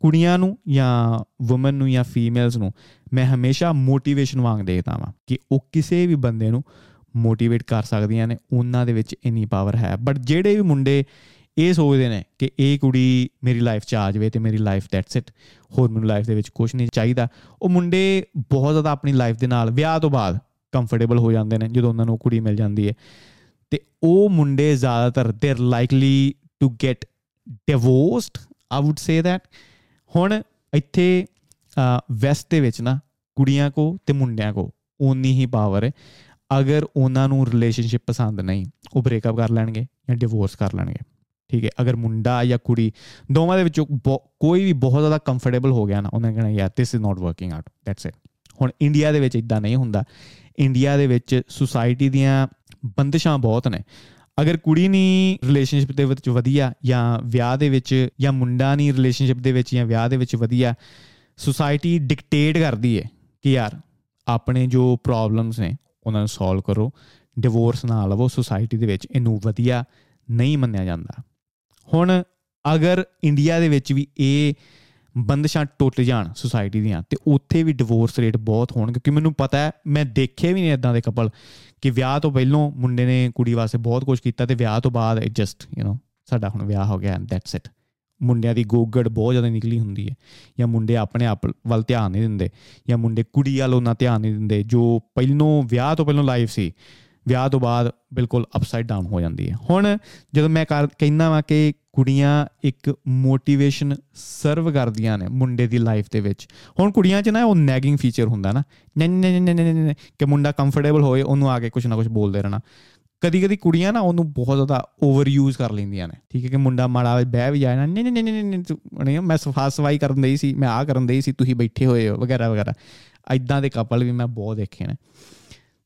ਕੁੜੀਆਂ ਨੂੰ ਜਾਂ ਔਮਨ ਨੂੰ ਜਾਂ ਫੀਮੇਲਸ ਨੂੰ ਮੈਂ ਹਮੇਸ਼ਾ ਮੋਟੀਵੇਸ਼ਨ ਵਾਂਗ ਦੇਖਦਾ ਵਾਂ ਕਿ ਉਹ ਕਿਸੇ ਵੀ ਬੰਦੇ ਨੂੰ ਮੋਟੀਵੇਟ ਕਰ ਸਕਦੀਆਂ ਨੇ। ਉਹਨਾਂ ਦੇ ਵਿੱਚ ਇਨੀ ਪਾਵਰ ਹੈ। ਬਟ ਜਿਹੜੇ ਵੀ ਮੁੰਡੇ ਇਹ ਸੋਚਦੇ ਨੇ ਕਿ ਇਹ ਕੁੜੀ ਮੇਰੀ ਲਾਈਫ 'ਚ ਆ ਜਾਵੇ ਤੇ ਮੇਰੀ ਲਾਈਫ ਦੈਟਸ ਇਟ ਹੋਰ ਮੈਨੂੰ ਲਾਈਫ ਦੇ ਵਿੱਚ ਕੁਝ ਨਹੀਂ ਚਾਹੀਦਾ। ਉਹ ਮੁੰਡੇ ਬਹੁਤ ਜ਼ਿਆਦਾ ਆਪਣੀ ਲਾਈਫ ਦੇ ਨਾਲ ਵਿਆਹ ਤੋਂ ਬਾਅਦ ਕੰਫਰਟੇਬਲ ਹੋ ਜਾਂਦੇ ਨੇ, ਜਦੋਂ ਉਹਨਾਂ ਨੂੰ ਕੁੜੀ ਮਿਲ ਜਾਂਦੀ ਹੈ। ਤੇ ਉਹ ਮੁੰਡੇ ਜ਼ਿਆਦਾਤਰ ਦੇ likely to get divorced I would say that ਹੁਣ ਇੱਥੇ ਵੈਸਟ ਦੇ ਵਿੱਚ ਨਾ ਕੁੜੀਆਂ ਕੋ ਤੇ ਮੁੰਡਿਆਂ ਕੋ ਓਨੀ ਹੀ ਪਾਵਰ ਹੈ। ਅਗਰ ਉਹਨਾਂ ਨੂੰ ਰਿਲੇਸ਼ਨਸ਼ਿਪ ਪਸੰਦ ਨਹੀਂ, ਉਹ ਬ੍ਰੇਕਅਪ ਕਰ ਲੈਣਗੇ ਜਾਂ ਡਿਵੋਰਸ ਕਰ ਲੈਣਗੇ। ਠੀਕ ਹੈ, ਅਗਰ ਮੁੰਡਾ ਜਾਂ ਕੁੜੀ ਦੋਵਾਂ ਦੇ ਵਿੱਚੋਂ ਕੋਈ ਵੀ ਬਹੁਤ ਜ਼ਿਆਦਾ ਕੰਫਰਟੇਬਲ ਹੋ ਗਿਆ ਨਾ, ਉਹਨਾਂ ਨੇ ਕਹਿਣਾ, ਯਾਰ this is not working out that's it ਹੁਣ ਇੰਡੀਆ ਦੇ ਵਿੱਚ ਇਦਾਂ ਨਹੀਂ ਹੁੰਦਾ। ਇੰਡੀਆ ਦੇ ਵਿੱਚ ਸੁਸਾਇਟੀ ਦੀਆਂ ਬੰਦਸ਼ਾਂ ਬਹੁਤ ਨੇ। ਅਗਰ ਕੁੜੀ ਨਹੀਂ ਰਿਲੇਸ਼ਨਸ਼ਿਪ ਦੇ ਵਿੱਚ ਵਧੀਆ ਜਾਂ ਵਿਆਹ ਦੇ ਵਿੱਚ ਜਾਂ ਮੁੰਡਾ ਨਹੀਂ ਰਿਲੇਸ਼ਨਸ਼ਿਪ ਦੇ ਵਿੱਚ ਜਾਂ ਵਿਆਹ ਦੇ ਵਿੱਚ ਵਧੀਆ ਸੁਸਾਇਟੀ ਡਿਕਟੇਟ ਕਰਦੀ ਹੈ ਕਿ ਯਾਰ, ਆਪਣੇ ਜੋ ਪ੍ਰੋਬਲਮਸ ਨੇ, ਉਹਨਾਂ ਨੂੰ ਸੋਲਵ ਕਰੋ। ਡਿਵੋਰਸ ਨਾ ਲਵੋ। ਸੁਸਾਇਟੀ ਦੇ ਵਿੱਚ ਇਹਨੂੰ ਵਧੀਆ ਨਹੀਂ ਮੰਨਿਆ ਜਾਂਦਾ। ਹੁਣ ਅਗਰ ਇੰਡੀਆ ਦੇ ਵਿੱਚ ਵੀ ਇਹ ਬੰਦਸ਼ਾਂ ਟੁੱਟ ਜਾਣ ਸੁਸਾਇਟੀ ਦੀਆਂ, ਤੇ ਉੱਥੇ ਵੀ ਡਿਵੋਰਸ ਰੇਟ ਬਹੁਤ ਹੋਣ ਕਿਉਂਕਿ ਮੈਨੂੰ ਪਤਾ ਹੈ, ਮੈਂ ਦੇਖੇ ਵੀ ਨੇ ਇਦਾਂ ਦੇ ਕਪਲ ਕਿ ਵਿਆਹ ਤੋਂ ਪਹਿਲਾਂ ਮੁੰਡੇ ਨੇ ਕੁੜੀ ਵਾਸਤੇ ਬਹੁਤ ਕੁਝ ਕੀਤਾ ਤੇ ਵਿਆਹ ਤੋਂ ਬਾਅਦ ਇਟ ਜਸਟ ਯੂ نو ਸਾਡਾ ਹੁਣ ਵਿਆਹ ਹੋ ਗਿਆ ਐਂਡ ਦੈਟਸ ਇਟ ਮੁੰਡਿਆਂ ਦੀ ਗੋਗੜ ਬਹੁਤ ਜ਼ਿਆਦਾ ਨਿਕਲੀ ਹੁੰਦੀ ਹੈ, ਜਾਂ ਮੁੰਡੇ ਆਪਣੇ ਆਪ ਵੱਲ ਧਿਆਨ ਨਹੀਂ ਦਿੰਦੇ, ਜਾਂ ਮੁੰਡੇ ਕੁੜੀ ਵੱਲ ਉਹਨਾਂ ਧਿਆਨ ਨਹੀਂ ਦਿੰਦੇ, ਜੋ ਪਹਿਲੋਂ ਵਿਆਹ ਤੋਂ ਪਹਿਲਾਂ ਲਾਈਫ ਸੀ ਵਿਆਹ ਤੋਂ ਬਾਅਦ ਬਿਲਕੁਲ ਅਪਸਾਈਡ ਡਾਊਨ ਹੋ ਜਾਂਦੀ ਹੈ। ਹੁਣ ਜਦੋਂ ਮੈਂ ਕਹਿੰਦਾ ਵਾਂ ਕਿ ਕੁੜੀਆਂ ਇੱਕ ਮੋਟੀਵੇਸ਼ਨ ਸਰਵ ਕਰਦੀਆਂ ਨੇ ਮੁੰਡੇ ਦੀ ਲਾਈਫ ਦੇ ਵਿੱਚ, ਹੁਣ ਕੁੜੀਆਂ 'ਚ ਨਾ ਉਹ ਨੈਗਿੰਗ ਫੀਚਰ ਹੁੰਦਾ ਨਾ ਕਿ ਮੁੰਡਾ ਕੰਫਰਟੇਬਲ ਹੋਏ, ਉਹਨੂੰ ਆ ਕੇ ਕੁਝ ਨਾ ਕੁਝ ਬੋਲਦੇ ਰਹਿਣਾ। ਕਦੀ ਕਦੀ ਕੁੜੀਆਂ ਨਾ ਉਹਨੂੰ ਬਹੁਤ ਜ਼ਿਆਦਾ ਓਵਰ ਯੂਜ਼ ਕਰ ਲੈਂਦੀਆਂ ਨੇ, ਠੀਕ ਹੈ ਕਿ ਮੁੰਡਾ ਮਾੜਾ ਬਹਿ ਵੀ ਜਾਏ ਨਾ ਨਹੀਂ ਨਹੀਂ ਨਹੀਂ ਨਹੀਂ ਨਹੀਂ, ਮੈਂ ਸਫਾ ਸਫ਼ਾਈ ਕਰਨ ਦੇਈ ਸੀ, ਮੈਂ ਆ ਕਰਨ ਦੇਈ ਸੀ, ਤੁਸੀਂ ਬੈਠੇ ਹੋਏ ਹੋ, ਵਗੈਰਾ ਵਗੈਰਾ। ਐਦਾਂ ਦੇ ਕਪਲ ਵੀ ਮੈਂ ਬਹੁਤ ਦੇਖੇ ਨੇ।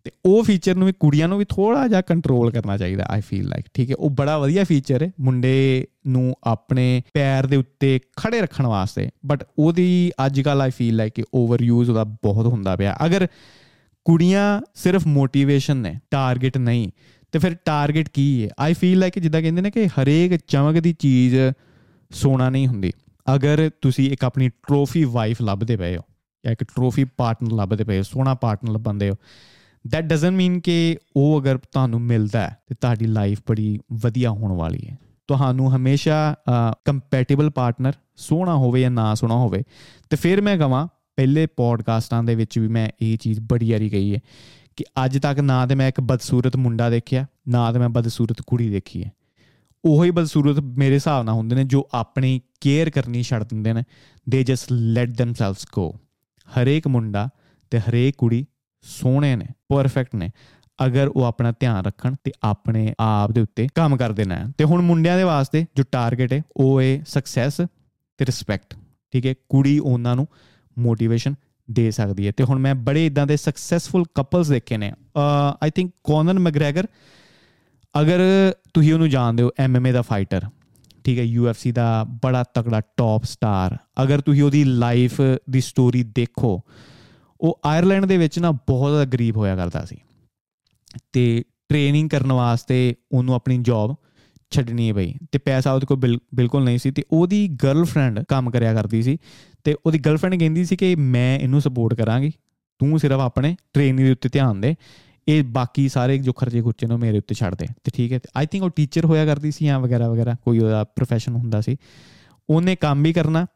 ਤੇ ਉਹ ਫੀਚਰ ਨੂੰ ਵੀ ਕੁੜੀਆਂ ਨੂੰ ਵੀ ਥੋੜਾ ਜਿਹਾ ਕੰਟਰੋਲ ਕਰਨਾ ਚਾਹੀਦਾ ਆਈ ਫੀਲ ਲਾਈਕ ਠੀਕ ਹੈ? ਉਹ ਬੜਾ ਵਧੀਆ ਫੀਚਰ ਹੈ ਮੁੰਡੇ ਨੂੰ ਆਪਣੇ ਪੈਰ ਦੇ ਉੱਤੇ ਖੜੇ ਰੱਖਣ ਵਾਸਤੇ ਬਟ ਉਹਦੀ ਅੱਜ ਕੱਲ ਆਈ ਫੀਲ ਲਾਈਕ ਕਿ ਓਵਰ ਯੂਜ਼ ਉਹਦਾ ਬਹੁਤ ਹੁੰਦਾ ਪਿਆ। ਅਗਰ ਕੁੜੀਆਂ ਸਿਰਫ ਮੋਟੀਵੇਸ਼ਨ ਨੇ ਟਾਰਗੇਟ ਨਹੀਂ, ਤੇ ਫਿਰ ਟਾਰਗੇਟ ਕੀ ਹੈ? ਆਈ ਫੀਲ ਲਾਈਕ ਜਿੱਦਾਂ ਕਹਿੰਦੇ ਨੇ ਕਿ ਹਰੇਕ ਚਮਕਦੀ ਚੀਜ਼ ਸੋਨਾ ਨਹੀਂ ਹੁੰਦੀ। ਅਗਰ ਤੁਸੀਂ ਇੱਕ ਆਪਣੀ ਟਰੋਫੀ ਵਾਈਫ ਲੱਭਦੇ ਪਏ ਹੋ ਜਾਂ ਇੱਕ ਟਰੋਫੀ ਪਾਰਟਨਰ ਲੱਭਦੇ ਪਏ ਹੋ, ਸੋਨਾ ਪਾਰਟਨਰ ਲੱਭਦੇ ਹੋ ਦੈਟ ਡਸਨਟ ਮੀਨ ਕਿ ਉਹ ਅਗਰ ਤੁਹਾਨੂੰ ਮਿਲਦਾ ਹੈ ਤੇ ਤੁਹਾਡੀ ਲਾਈਫ ਬੜੀ ਵਧੀਆ ਹੋਣ ਵਾਲੀ ਹੈ। ਤੁਹਾਨੂੰ ਹਮੇਸ਼ਾ ਕੰਪੈਟੀਬਲ ਪਾਰਟਨਰ ਸੋਹਣਾ ਹੋਵੇ ਜਾਂ ਨਾ ਸੋਹਣਾ ਹੋਵੇ, ਤੇ ਫਿਰ ਮੈਂ ਕਹਾਂ, ਪਹਿਲੇ ਪੋਡਕਾਸਟਾਂ ਦੇ ਵਿੱਚ ਵੀ ਮੈਂ ਇਹ ਚੀਜ਼ ਬੜੀ ਯਾਰੀ ਕਹੀ ਹੈ ਕਿ ਅੱਜ ਤੱਕ ਨਾ ਤੇ ਮੈਂ ਇੱਕ ਬਦਸੂਰਤ ਮੁੰਡਾ ਦੇਖਿਆ, ਨਾ ਤੇ ਮੈਂ ਬਦਸੂਰਤ ਕੁੜੀ ਦੇਖੀ ਹੈ। ਉਹੀ ਬਦਸੂਰਤ ਮੇਰੇ ਹਿਸਾਬ ਨਾਲ ਹੁੰਦੇ ਨੇ ਜੋ ਆਪਣੀ ਕੇਅਰ ਕਰਨੀ ਛੱਡ ਦਿੰਦੇ ਨੇ। ਦੇ ਜਸਟ ਲੈਟ ਥੈਮਸੈਲਵਸ ਗੋ ਹਰੇਕ ਮੁੰਡਾ ਤੇ ਹਰੇਕ ਕੁੜੀ ਸੋਹਣੇ ਨੇ ਪਰਫੈਕਟ ਨੇ। ਅਗਰ ਉਹ ਆਪਣਾ ਧਿਆਨ ਰੱਖਣ ਤੇ ਆਪਣੇ ਆਪ ਦੇ ਉੱਤੇ ਕੰਮ ਕਰਦੇ ਨੇ। ਤੇ ਹੁਣ ਮੁੰਡਿਆਂ ਦੇ ਵਾਸਤੇ ਜੋ ਟਾਰਗੇਟ ਹੈ, ਉਹ ਹੈ ਸਕਸੈਸ ਤੇ ਰਿਸਪੈਕਟ ਠੀਕ ਹੈ? ਕੁੜੀ ਉਹਨਾਂ ਨੂੰ ਮੋਟੀਵੇਸ਼ਨ ਦੇ ਸਕਦੀ ਹੈ। ਤੇ ਹੁਣ ਮੈਂ ਬੜੇ ਇਦਾਂ ਦੇ ਸਕਸੈਸਫੁਲ ਕਪਲਸ ਦੇਖੇ ਨੇ। ਆਈ ਥਿੰਕ ਕੋਨਨ ਮੈਗਰੈਗਰ ਅਗਰ ਤੁਸੀਂ ਉਹਨੂੰ ਜਾਣਦੇ ਹੋ ਐਮਐਮਏ ਦਾ ਫਾਈਟਰ ਠੀਕ ਹੈ? ਯੂਐਫਸੀ ਦਾ ਬੜਾ ਤਕੜਾ ਟੌਪ ਸਟਾਰ ਅਗਰ ਤੁਸੀਂ ਉਹਦੀ ਲਾਈਫ ਦੀ ਸਟੋਰੀ ਦੇਖੋ ਉਹ ਆਇਰਲੈਂਡ ਦੇ ਵਿੱਚ ਨਾ ਬਹੁਤ ਜ਼ਿਆਦਾ ਗਰੀਬ ਹੋਇਆ ਕਰਦਾ ਸੀ। ਤੇ ਟ੍ਰੇਨਿੰਗ ਕਰਨ ਵਾਸਤੇ ਉਹਨੂੰ ਆਪਣੀ ਜੌਬ ਛੱਡਣੀ ਹੈ ਬਈ ਤੇ ਪੈਸਾ ਉਹਦੇ ਕੋਲ ਬਿਲਕੁਲ ਨਹੀਂ ਸੀ ਤੇ ਉਹਦੀ ਗਰਲਫ੍ਰੈਂਡ ਕੰਮ ਕਰਿਆ ਕਰਦੀ ਸੀ ਤੇ ਉਹਦੀ ਗਰਲਫ੍ਰੈਂਡ ਕਹਿੰਦੀ ਸੀ ਕਿ ਮੈਂ ਇਹਨੂੰ ਸਪੋਰਟ ਕਰਾਂਗੀ, ਤੂੰ ਸਿਰਫ ਆਪਣੇ ਟ੍ਰੇਨਿੰਗ ਦੇ ਉੱਤੇ ਧਿਆਨ ਦੇ, ਇਹ ਬਾਕੀ ਸਾਰੇ ਜੋ ਖਰਚੇ ਖੁਰਚੇ ਨੇ ਮੇਰੇ ਉੱਤੇ ਛੱਡ ਦੇ, ਤੇ ਠੀਕ ਹੈ ਆਈ ਥਿੰਕ ਉਹ ਟੀਚਰ ਹੋਇਆ ਕਰਦੀ ਸੀ ਜਾਂ ਵਗੈਰਾ ਵਗੈਰਾ, ਕੋਈ ਉਹਦਾ profession ਹੁੰਦਾ ਸੀ। ਉਹਨੇ ਕੰਮ ਵੀ ਕਰਨਾ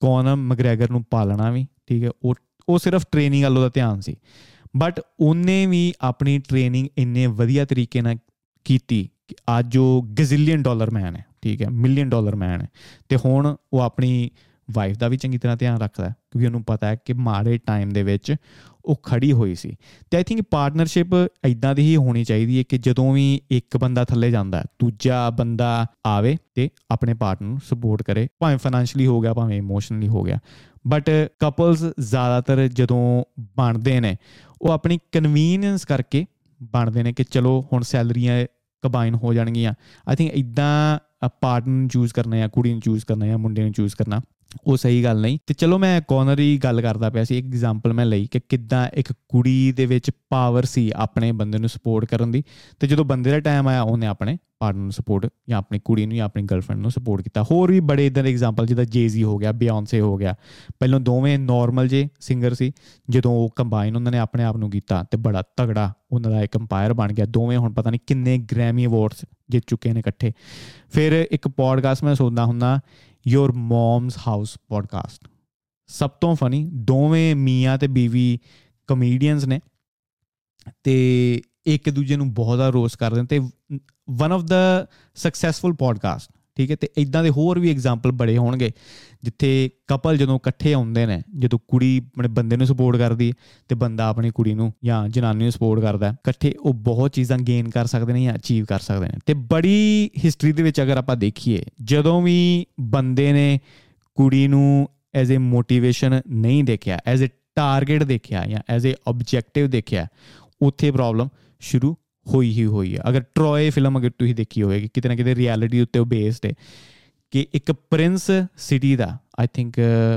ਕੋਨ ਮਗਰੈਗਰ ਨੂੰ ਪਾਲਣਾ ਵੀ, ਠੀਕ ਹੈ, ਉਹ ਉਹ ਸਿਰਫ ਟ੍ਰੇਨਿੰਗ ਵੱਲ ਉਹਦਾ ਧਿਆਨ ਸੀ। ਬਟ ਉਹਨੇ ਵੀ ਆਪਣੀ ਟ੍ਰੇਨਿੰਗ ਇੰਨੇ ਵਧੀਆ ਤਰੀਕੇ ਨਾਲ ਕੀਤੀ ਕਿ ਅੱਜ ਉਹ ਗਜ਼ਿਲੀਅਨ ਡਾਲਰ ਮੈਨ ਹੈ, ਠੀਕ ਹੈ ਮਿਲੀਅਨ ਡਾਲਰ ਮੈਨ ਹੈ। ਤੇ ਹੁਣ ਉਹ ਆਪਣੀ ਵਾਈਫ ਦਾ ਵੀ ਚੰਗੀ ਤਰ੍ਹਾਂ ਧਿਆਨ ਰੱਖਦਾ ਕਿਉਂਕਿ ਉਹਨੂੰ ਪਤਾ ਹੈ ਕਿ ਮਾੜੇ ਟਾਈਮ ਦੇ ਵਿੱਚ ਉਹ ਖੜੀ ਹੋਈ ਸੀ। ਤੇ ਆਈ ਥਿੰਕ ਪਾਰਟਨਰਸ਼ਿਪ ਇਦਾਂ ਦੀ ਹੀ ਹੋਣੀ ਚਾਹੀਦੀ ਹੈ ਕਿ ਜਦੋਂ ਵੀ ਇੱਕ ਬੰਦਾ ਥੱਲੇ ਜਾਂਦਾ ਦੂਜਾ ਬੰਦਾ ਆਵੇ ਤੇ ਆਪਣੇ ਪਾਰਟਨਰ ਨੂੰ ਸਪੋਰਟ ਕਰੇ, ਭਾਵੇਂ ਫਾਈਨੈਂਸ਼ੀਅਲੀ ਹੋ ਗਿਆ, ਭਾਵੇਂ ਇਮੋਸ਼ਨਲੀ ਹੋ ਗਿਆ। ਬਟ ਕਪਲਸ ਜ਼ਿਆਦਾਤਰ ਜਦੋਂ ਬਣਦੇ ਨੇ, ਉਹ ਆਪਣੀ ਕਨਵੀਨੀਅੰਸ ਕਰਕੇ ਬਣਦੇ ਨੇ ਕਿ ਚਲੋ ਹੁਣ ਸੈਲਰੀਆਂ ਕੰਬਾਈਨ ਹੋ ਜਾਣਗੀਆਂ। ਆਈ ਥਿੰਕ ਇਦਾਂ ਪਾਰਟਨਰ ਨੂੰ ਚੂਜ਼ ਕਰਨਾ ਜਾਂ ਕੁੜੀ ਨੂੰ ਚੂਜ਼ ਕਰਨਾ ਜਾਂ ਮੁੰਡੇ ਨੂੰ ਚੂਜ਼ ਕਰਨਾ। ਉਹ ਸਹੀ ਗੱਲ ਨਹੀਂ। ਤੇ ਚਲੋ ਮੈਂ ਕੋਨਰੀ ਗੱਲ ਕਰਦਾ ਪਿਆ ਸੀ ਇੱਕ ਐਗਜ਼ਾਮਪਲ ਮੈਂ ਲਈ ਕਿ ਕਿੱਦਾਂ ਇੱਕ ਕੁੜੀ ਦੇ ਵਿੱਚ ਪਾਵਰ ਸੀ ਆਪਣੇ ਬੰਦੇ ਨੂੰ ਸਪੋਰਟ ਕਰਨ ਦੀ। ਤੇ ਜਦੋਂ ਬੰਦੇ ਦਾ ਟਾਈਮ ਆਇਆ, ਉਹਨੇ ਆਪਣੇ ਪਾਰਟਨਰ ਨੂੰ ਸਪੋਰਟ ਜਾਂ ਆਪਣੀ ਕੁੜੀ ਨੂੰ ਜਾਂ ਆਪਣੀ ਗਰਲਫ੍ਰੈਂਡ ਨੂੰ ਸਪੋਰਟ ਕੀਤਾ। ਹੋਰ ਵੀ ਬੜੇ ਇਦਾਂ ਦੇ ਐਗਜ਼ਾਮਪਲ ਜਿੱਦਾਂ ਜੇਜ਼ੀ ਹੋ ਗਿਆ ਬਿਯੋਂਸੇ ਹੋ ਗਿਆ। ਪਹਿਲਾਂ ਦੋਵੇਂ ਨਾਰਮਲ ਜੇ ਸਿੰਗਰ ਸੀ, ਜਦੋਂ ਉਹ ਕੰਬਾਈਨ ਉਹਨਾਂ ਨੇ ਆਪਣੇ ਆਪ ਨੂੰ ਕੀਤਾ ਤੇ ਬੜਾ ਤਗੜਾ ਉਹਨਾਂ ਦਾ ਇੱਕ ਅੰਪਾਇਰ ਬਣ ਗਿਆ। ਦੋਵੇਂ ਹੁਣ ਪਤਾ ਨਹੀਂ ਕਿੰਨੇ ਗ੍ਰੈਮੀ ਅਵਾਰਡਸ ਜਿੱਤ ਚੁੱਕੇ ਨੇ ਇਕੱਠੇ। ਫਿਰ ਇੱਕ ਪੋਡਕਾਸਟ ਮੈਂ ਸੋਚਦਾ ਹੁੰਨਾ ਯੋਰ ਮਮਸ ਹਾਊਸ ਪੋਡਕਾਸਟ ਸਭ ਤੋਂ ਫਨੀ ਦੋਵੇਂ ਮੀਆਂ ਤੇ ਬੀਵੀ ਕਮੇਡੀਅਨਸ ਨੇ ਤੇ ਇੱਕ ਦੂਜੇ ਨੂੰ ਬਹੁਤ ਜ਼ਿਆਦਾ ਰੋਸ ਕਰਦੇ ਨੇ ਤੇ one of the successful podcast ਠੀਕ ਹੈ? ਤੇ ਇਦਾਂ ਦੇ ਹੋਰ ਵੀ ਐਗਜ਼ਾਮਪਲ ਬੜੇ ਹੋਣਗੇ, ਜਿੱਥੇ ਕਪਲ ਜਦੋਂ ਇਕੱਠੇ ਆਉਂਦੇ ਨੇ, ਜਦੋਂ ਕੁੜੀ ਆਪਣੇ ਬੰਦੇ ਨੂੰ ਸਪੋਰਟ ਕਰਦੀ ਤੇ ਬੰਦਾ ਆਪਣੀ ਕੁੜੀ ਨੂੰ ਜਾਂ ਜਨਾਨੀ ਨੂੰ ਸਪੋਰਟ ਕਰਦਾ ਇਕੱਠੇ ਉਹ ਬਹੁਤ ਚੀਜ਼ਾਂ ਗੇਨ ਕਰ ਸਕਦੇ ਨੇ ਜਾਂ ਅਚੀਵ ਕਰ ਸਕਦੇ ਨੇ। ਤੇ ਬੜੀ ਹਿਸਟਰੀ ਦੇ ਵਿੱਚ ਅਗਰ ਆਪਾਂ ਦੇਖੀਏ, ਜਦੋਂ ਵੀ ਬੰਦੇ ਨੇ ਕੁੜੀ ਨੂੰ ਐਜ਼ ਅ ਮੋਟੀਵੇਸ਼ਨ ਨਹੀਂ ਦੇਖਿਆ ਐਜ਼ ਅ ਟਾਰਗੇਟ ਦੇਖਿਆ ਜਾਂ ਐਜ਼ ਅ ਆਬਜੈਕਟਿਵ ਦੇਖਿਆ, ਉੱਥੇ ਪ੍ਰੋਬਲਮ ਸ਼ੁਰੂ ਹੋਈ ਹੀ ਹੋਈ ਹੈ ਅਗਰ ਟਰੋਏ ਫਿਲਮ ਅਗਰ ਤੁਸੀਂ ਦੇਖੀ ਹੋਵੇਗੀ ਕਿਤੇ ਨਾ ਕਿਤੇ ਰਿਐਲਿਟੀ ਉੱਤੇ ਉਹ ਬੇਸਡ ਹੈ ਕਿ ਇੱਕ ਪ੍ਰਿੰਸ ਸਿਟੀ ਦਾ ਆਈ ਥਿੰਕ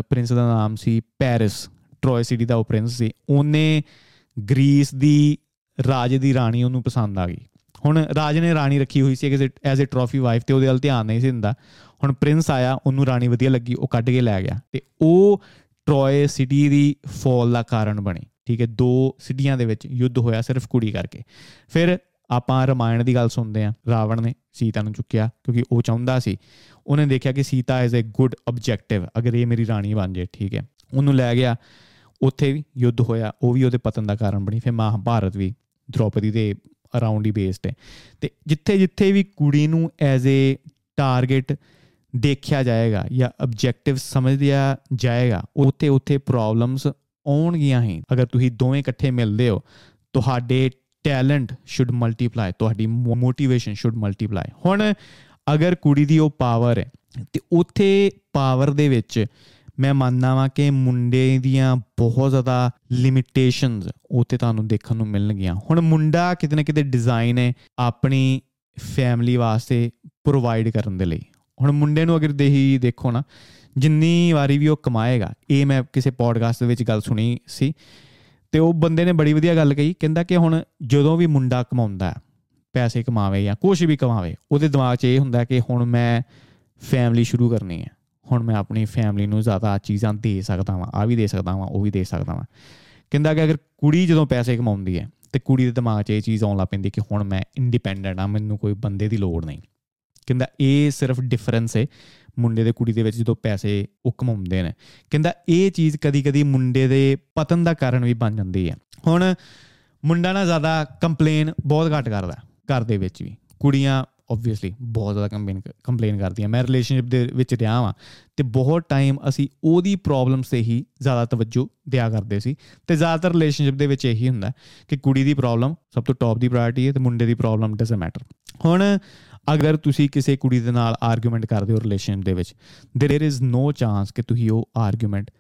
ਪ੍ਰਿੰਸ ਦਾ ਨਾਮ ਸੀ ਪੈਰਿਸ ਟਰੋਏ ਸਿਟੀ ਦਾ ਉਹ ਪ੍ਰਿੰਸ ਸੀ। ਉਹਨੇ ਗ੍ਰੀਸ ਦੀ ਰਾਜ ਦੀ ਰਾਣੀ ਉਹਨੂੰ ਪਸੰਦ ਆ ਗਈ। ਹੁਣ ਰਾਜ ਨੇ ਰਾਣੀ ਰੱਖੀ ਹੋਈ ਸੀ ਐਜ਼ ਅ ਟਰੋਫੀ ਵਾਈਫ ਤੇ ਉਹਦੇ ਵੱਲ ਧਿਆਨ ਨਹੀਂ ਸੀ ਦਿੰਦਾ। ਹੁਣ ਪ੍ਰਿੰਸ ਆਇਆ, ਉਹਨੂੰ ਰਾਣੀ ਵਧੀਆ ਲੱਗੀ, ਉਹ ਕੱਢ ਕੇ ਲੈ ਗਿਆ। ਤੇ ਉਹ ਟਰੋਏ ਸਿਟੀ ਦੀ ਫਾਲ ਦਾ ਕਾਰਨ ਬਣੀ। ਠੀਕ ਹੈ, ਦੋ ਸਿਟੀਆਂ ਦੇ ਵਿੱਚ ਯੁੱਧ ਹੋਇਆ ਸਿਰਫ ਕੁੜੀ ਕਰਕੇ। ਫਿਰ ਆਪਾਂ ਰਮਾਇਣ ਦੀ ਗੱਲ ਸੁਣਦੇ ਆ ਰਾਵਣ ਨੇ ਸੀਤਾ ਨੂੰ ਚੁੱਕਿਆ ਕਿਉਂਕਿ ਉਹ ਚਾਹੁੰਦਾ ਸੀ। ਉਹਨੇ ਦੇਖਿਆ ਕਿ Sita is a good objective ਅਗਰ ਇਹ ਮੇਰੀ ਰਾਣੀ ਬਣ ਜੇ ਠੀਕ ਹੈ। ਉਹਨੂੰ ਲੈ ਗਿਆ। ਉੱਥੇ ਵੀ ਯੁੱਧ ਹੋਇਆ, ਉਹ ਵੀ ਉਹਦੇ ਪਤਨ ਦਾ ਕਾਰਨ ਬਣੀ। ਫਿਰ ਮਹਾਭਾਰਤ ਵੀ ਦ੍ਰੋਪਦੀ ਦੇ ਅਰਾਊਂਡ ਹੀ ਬੇਸਡ ਹੈ। ਤੇ ਜਿੱਥੇ ਜਿੱਥੇ ਵੀ ਕੁੜੀ ਨੂੰ ਐਜ਼ ਅ ਟਾਰਗੇਟ ਦੇਖਿਆ ਜਾਏਗਾ ਜਾਂ ਆਬਜੈਕਟਿਵ ਸਮਝਿਆ ਜਾਏਗਾ ਉੱਥੇ ਉੱਥੇ ਪ੍ਰੋਬਲਮਸ ਆਉਣਗੀਆਂ ਹੀ। ਅਗਰ ਤੁਸੀਂ ਦੋਵੇਂ ਇਕੱਠੇ ਮਿਲਦੇ ਹੋ, ਤੁਹਾਡੇ ਟੈਲੈਂਟ ਸ਼ੁੱਡ ਮਲਟੀਪਲਾਈ ਤੁਹਾਡੀ ਮੋਟੀਵੇਸ਼ਨ ਸ਼ੁੱਡ ਮਲਟੀਪਲਾਈ ਹੁਣ ਅਗਰ ਕੁੜੀ ਦੀ ਉਹ ਪਾਵਰ ਹੈ, ਤੇ ਉੱਥੇ ਪਾਵਰ ਦੇ ਵਿੱਚ ਮੈਂ ਮੰਨਦਾ ਵਾਂ ਕਿ ਮੁੰਡੇ ਦੀਆਂ ਬਹੁਤ ਜ਼ਿਆਦਾ ਲਿਮਿਟੇਸ਼ਨਸ ਉੱਥੇ ਤੁਹਾਨੂੰ ਦੇਖਣ ਨੂੰ ਮਿਲਣਗੀਆਂ। ਹੁਣ ਮੁੰਡਾ ਕਿਤੇ ਨਾ ਕਿਤੇ ਡਿਜ਼ਾਈਨ ਹੈ ਆਪਣੀ ਫੈਮਿਲੀ ਵਾਸਤੇ ਪ੍ਰੋਵਾਈਡ ਕਰਨ ਦੇ ਲਈ। ਹੁਣ ਮੁੰਡੇ ਨੂੰ ਅਗਰ ਦੇਹੀ ਦੇਖੋ ਨਾ, ਜਿੰਨੀ ਵਾਰੀ ਵੀ ਉਹ ਕਮਾਏਗਾ, ਇਹ ਮੈਂ ਕਿਸੇ ਪੋਡਕਾਸਟ ਦੇ ਵਿੱਚ ਗੱਲ ਸੁਣੀ ਸੀ, ਤੇ ਉਹ ਬੰਦੇ ਨੇ ਬੜੀ ਵਧੀਆ ਗੱਲ ਕਹੀ, ਕਹਿੰਦਾ ਕਿ ਹੁਣ ਜਦੋਂ ਵੀ ਮੁੰਡਾ ਕਮਾਉਂਦਾ ਹੈ ਪੈਸੇ ਕਮਾਵੇ ਜਾਂ ਕੁਝ ਵੀ ਕਮਾਵੇ, ਉਹਦੇ ਦਿਮਾਗ 'ਚ ਇਹ ਹੁੰਦਾ ਕਿ ਹੁਣ ਮੈਂ ਫੈਮਿਲੀ ਸ਼ੁਰੂ ਕਰਨੀ ਹੈ, ਹੁਣ ਮੈਂ ਆਪਣੀ ਫੈਮਿਲੀ ਨੂੰ ਜ਼ਿਆਦਾ ਚੀਜ਼ਾਂ ਦੇ ਸਕਦਾ ਵਾਂ ਆ ਵੀ ਦੇ ਸਕਦਾ ਵਾਂ, ਉਹ ਵੀ ਦੇ ਸਕਦਾ ਵਾਂ। ਕਹਿੰਦਾ ਕਿ ਅਗਰ ਕੁੜੀ ਜਦੋਂ ਪੈਸੇ ਕਮਾਉਂਦੀ ਹੈ, ਤੇ ਕੁੜੀ ਦੇ ਦਿਮਾਗ 'ਚ ਇਹ ਚੀਜ਼ ਆਉਣ ਲੱਗ ਪੈਂਦੀ ਕਿ ਹੁਣ ਮੈਂ ਇੰਡੀਪੈਂਡੈਂਟ ਆ ਮੈਨੂੰ ਕੋਈ ਬੰਦੇ ਦੀ ਲੋੜ ਨਹੀਂ। ਕਹਿੰਦਾ, ਇਹ ਸਿਰਫ ਡਿਫਰੈਂਸ ਹੈ ਮੁੰਡੇ ਦੇ ਕੁੜੀ ਦੇ ਵਿੱਚ ਜਦੋਂ ਪੈਸੇ ਉਹ ਕਮਾਉਂਦੇ ਨੇ। ਕਹਿੰਦਾ, ਇਹ ਚੀਜ਼ ਕਦੀ-ਕਦੀ ਮੁੰਡੇ ਦੇ ਪਤਨ ਦਾ ਕਾਰਨ ਵੀ ਬਣ ਜਾਂਦੀ ਹੈ ਹੁਣ ਮੁੰਡਾ ਨਾ ਜ਼ਿਆਦਾ ਕੰਪਲੇਨ ਬਹੁਤ ਘੱਟ ਕਰਦਾ, ਘਰ ਦੇ ਵਿੱਚ ਵੀ। ਕੁੜੀਆਂ ਆਬਵੀਅਸਲੀ ਬਹੁਤ ਜ਼ਿਆਦਾ ਕੰਪਲੇਨ ਕੰਪਲੇਨ ਕਰਦੀਆਂ। ਮੈਂ ਰਿਲੇਸ਼ਨਸ਼ਿਪ ਦੇ ਵਿੱਚ ਰਿਹਾ ਵਾਂ ਤੇ ਬਹੁਤ ਟਾਈਮ ਅਸੀਂ ਉਹਦੀ ਪ੍ਰੋਬਲਮਸ ਤੇ ਹੀ ਜ਼ਿਆਦਾ ਤਵੱਜੋ ਦਿਆ ਕਰਦੇ ਸੀ ਤੇ ਜ਼ਿਆਦਾਤਰ ਰਿਲੇਸ਼ਨਸ਼ਿਪ ਦੇ ਵਿੱਚ ਇਹੀ ਹੁੰਦਾ ਕਿ ਕੁੜੀ ਦੀ ਪ੍ਰੋਬਲਮ ਸਭ ਤੋਂ ਟੌਪ ਦੀ ਪ੍ਰਾਇੋਰਟੀ ਹੈ ਤੇ ਮੁੰਡੇ ਦੀ ਪ੍ਰੋਬਲਮ ਡਸਨਟ ਮੈਟਰ ਹੁਣ ਅਗਰ ਤੁਸੀਂ ਕਿਸੇ ਕੁੜੀ ਦੇ ਨਾਲ ਆਰਗੂਮੈਂਟ ਕਰਦੇ ਹੋ ਰਿਲੇਸ਼ਨ ਦੇ ਵਿੱਚ देयर इज नो ਚਾਂਸ ਕਿ ਤੁਸੀਂ ਉਹ ਆਰਗੂਮੈਂਟ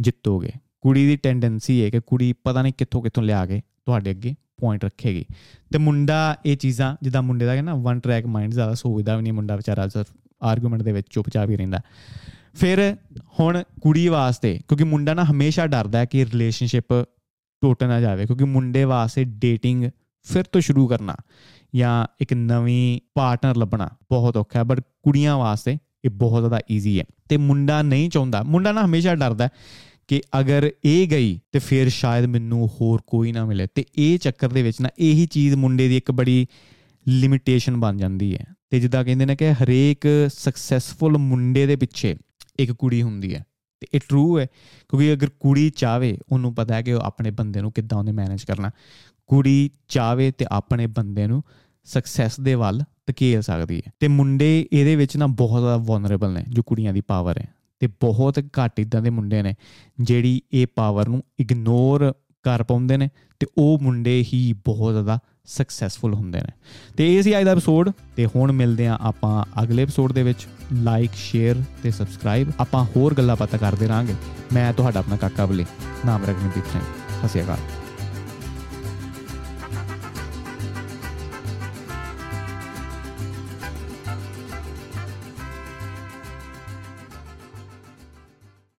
ਜਿੱਤੋਗੇ ਕੁੜੀ ਦੀ ਟੈਂਡੈਂਸੀ ਹੈ ਕਿ ਕੁੜੀ ਪਤਾ ਨਹੀਂ ਕਿੱਥੋਂ ਕਿੱਥੋਂ ਲਿਆ ਕੇ ਤੁਹਾਡੇ ਅੱਗੇ ਪੁਆਇੰਟ ਰੱਖੇਗੀ ਤੇ ਮੁੰਡਾ ਇਹ ਚੀਜ਼ਾਂ ਜਿੱਦਾਂ ਮੁੰਡੇ ਦਾ ਹੈ ਨਾ ਵਨ ਟਰੈਕ ਮਾਈਂਡ ਜ਼ਿਆਦਾ ਸੋਚਦਾ ਵੀ ਨਹੀਂ ਮੁੰਡਾ ਵਿਚਾਰਾ ਸਿਰਫ ਆਰਗੂਮੈਂਟ ਦੇ ਵਿੱਚ ਚੁੱਪਚਾਪ ਹੀ ਰਹਿੰਦਾ ਫਿਰ ਹੁਣ ਕੁੜੀ ਵਾਸਤੇ ਕਿਉਂਕਿ ਮੁੰਡਾ ਨਾ ਹਮੇਸ਼ਾ ਡਰਦਾ ਹੈ ਕਿ ਰਿਲੇਸ਼ਨਸ਼ਿਪ ਟੁੱਟ ਨਾ ਜਾਵੇ ਕਿਉਂਕਿ ਮੁੰਡੇ ਵਾਸਤੇ ਡੇਟਿੰਗ ਫਿਰ ਤੋਂ ਸ਼ੁਰੂ ਕਰਨਾ ਜਾਂ ਇੱਕ ਨਵੀਂ ਪਾਰਟਨਰ ਲੱਭਣਾ ਬਹੁਤ ਔਖਾ ਹੈ ਬਟ ਕੁੜੀਆਂ ਵਾਸਤੇ ਇਹ ਬਹੁਤ ਜ਼ਿਆਦਾ ਈਜ਼ੀ ਹੈ। ਤੇ ਮੁੰਡਾ ਨਹੀਂ ਚਾਹੁੰਦਾ, ਮੁੰਡਾ ਨਾ ਹਮੇਸ਼ਾ ਡਰਦਾ ਕਿ ਅਗਰ ਇਹ ਗਈ ਤੇ ਫਿਰ ਸ਼ਾਇਦ ਮੈਨੂੰ ਹੋਰ ਕੋਈ ਨਾ ਮਿਲੇ। ਤੇ ਇਹ ਚੱਕਰ ਦੇ ਵਿੱਚ ਨਾ ਇਹੀ ਚੀਜ਼ ਮੁੰਡੇ ਦੀ ਇੱਕ ਬੜੀ ਲਿਮਿਟੇਸ਼ਨ ਬਣ ਜਾਂਦੀ ਹੈ। ਤੇ ਜਿੱਦਾਂ ਕਹਿੰਦੇ ਨੇ ਕਿ ਹਰੇਕ ਸਕਸੈਸਫੁਲ ਮੁੰਡੇ ਦੇ ਪਿੱਛੇ ਇੱਕ ਕੁੜੀ ਹੁੰਦੀ ਹੈ। ਤੇ ਇਹ ਟਰੂ ਹੈ, ਕਿਉਂਕਿ ਅਗਰ ਕੁੜੀ ਚਾਵੇ ਉਹਨੂੰ ਪਤਾ ਹੈ ਕਿ ਉਹ ਆਪਣੇ ਬੰਦੇ ਨੂੰ ਕਿੱਦਾਂ ਉਹਨੇ ਮੈਨੇਜ ਕਰਨਾ। ਕੁੜੀ ਚਾਵੇ ਤੇ ਆਪਣੇ ਬੰਦੇ ਨੂੰ ਸਕਸੈਸ ਦੇ ਵੱਲ ਧਕੇਲ ਸਕਦੀ ਹੈ। ਤੇ ਮੁੰਡੇ ਇਹਦੇ ਵਿੱਚ ਨਾ ਬਹੁਤ ਜ਼ਿਆਦਾ ਵਨਰੇਬਲ ਨੇ, ਜੋ ਕੁੜੀਆਂ ਦੀ ਪਾਵਰ ਹੈ। ਤੇ ਬਹੁਤ ਘੱਟ ਇਦਾਂ ਦੇ ਮੁੰਡੇ ਨੇ, ਜਿਹੜੀ ਇਹ ਪਾਵਰ ਨੂੰ ਇਗਨੋਰ ਕਰ ਪਾਉਂਦੇ ਨੇ ਤੇ ਉਹ ਮੁੰਡੇ ਹੀ ਬਹੁਤ ਜ਼ਿਆਦਾ ਸਕਸੈਸਫੁਲ ਹੁੰਦੇ ਨੇ। ਤੇ ਇਹ ਸੀ ਅੱਜ ਦਾ ਐਪੀਸੋਡ ਤੇ ਹੁਣ ਮਿਲਦੇ ਆ ਆਪਾਂ ਅਗਲੇ ਐਪੀਸੋਡ ਦੇ ਵਿੱਚ। ਲਾਈਕ ਸ਼ੇਅਰ ਤੇ ਸਬਸਕ੍ਰਾਈਬ ਆਪਾਂ ਹੋਰ ਗੱਲਾਂ ਪਤਾ ਕਰਦੇ ਰਾਂਗੇ ਮੈਂ ਤੁਹਾਡਾ ਆਪਣਾ ਕਾਕਾ ਬਲੇ, ਨਾਮ ਰਗਨਦੀਪ ਸਿੰਘ। ਹਸਿਆਗਾ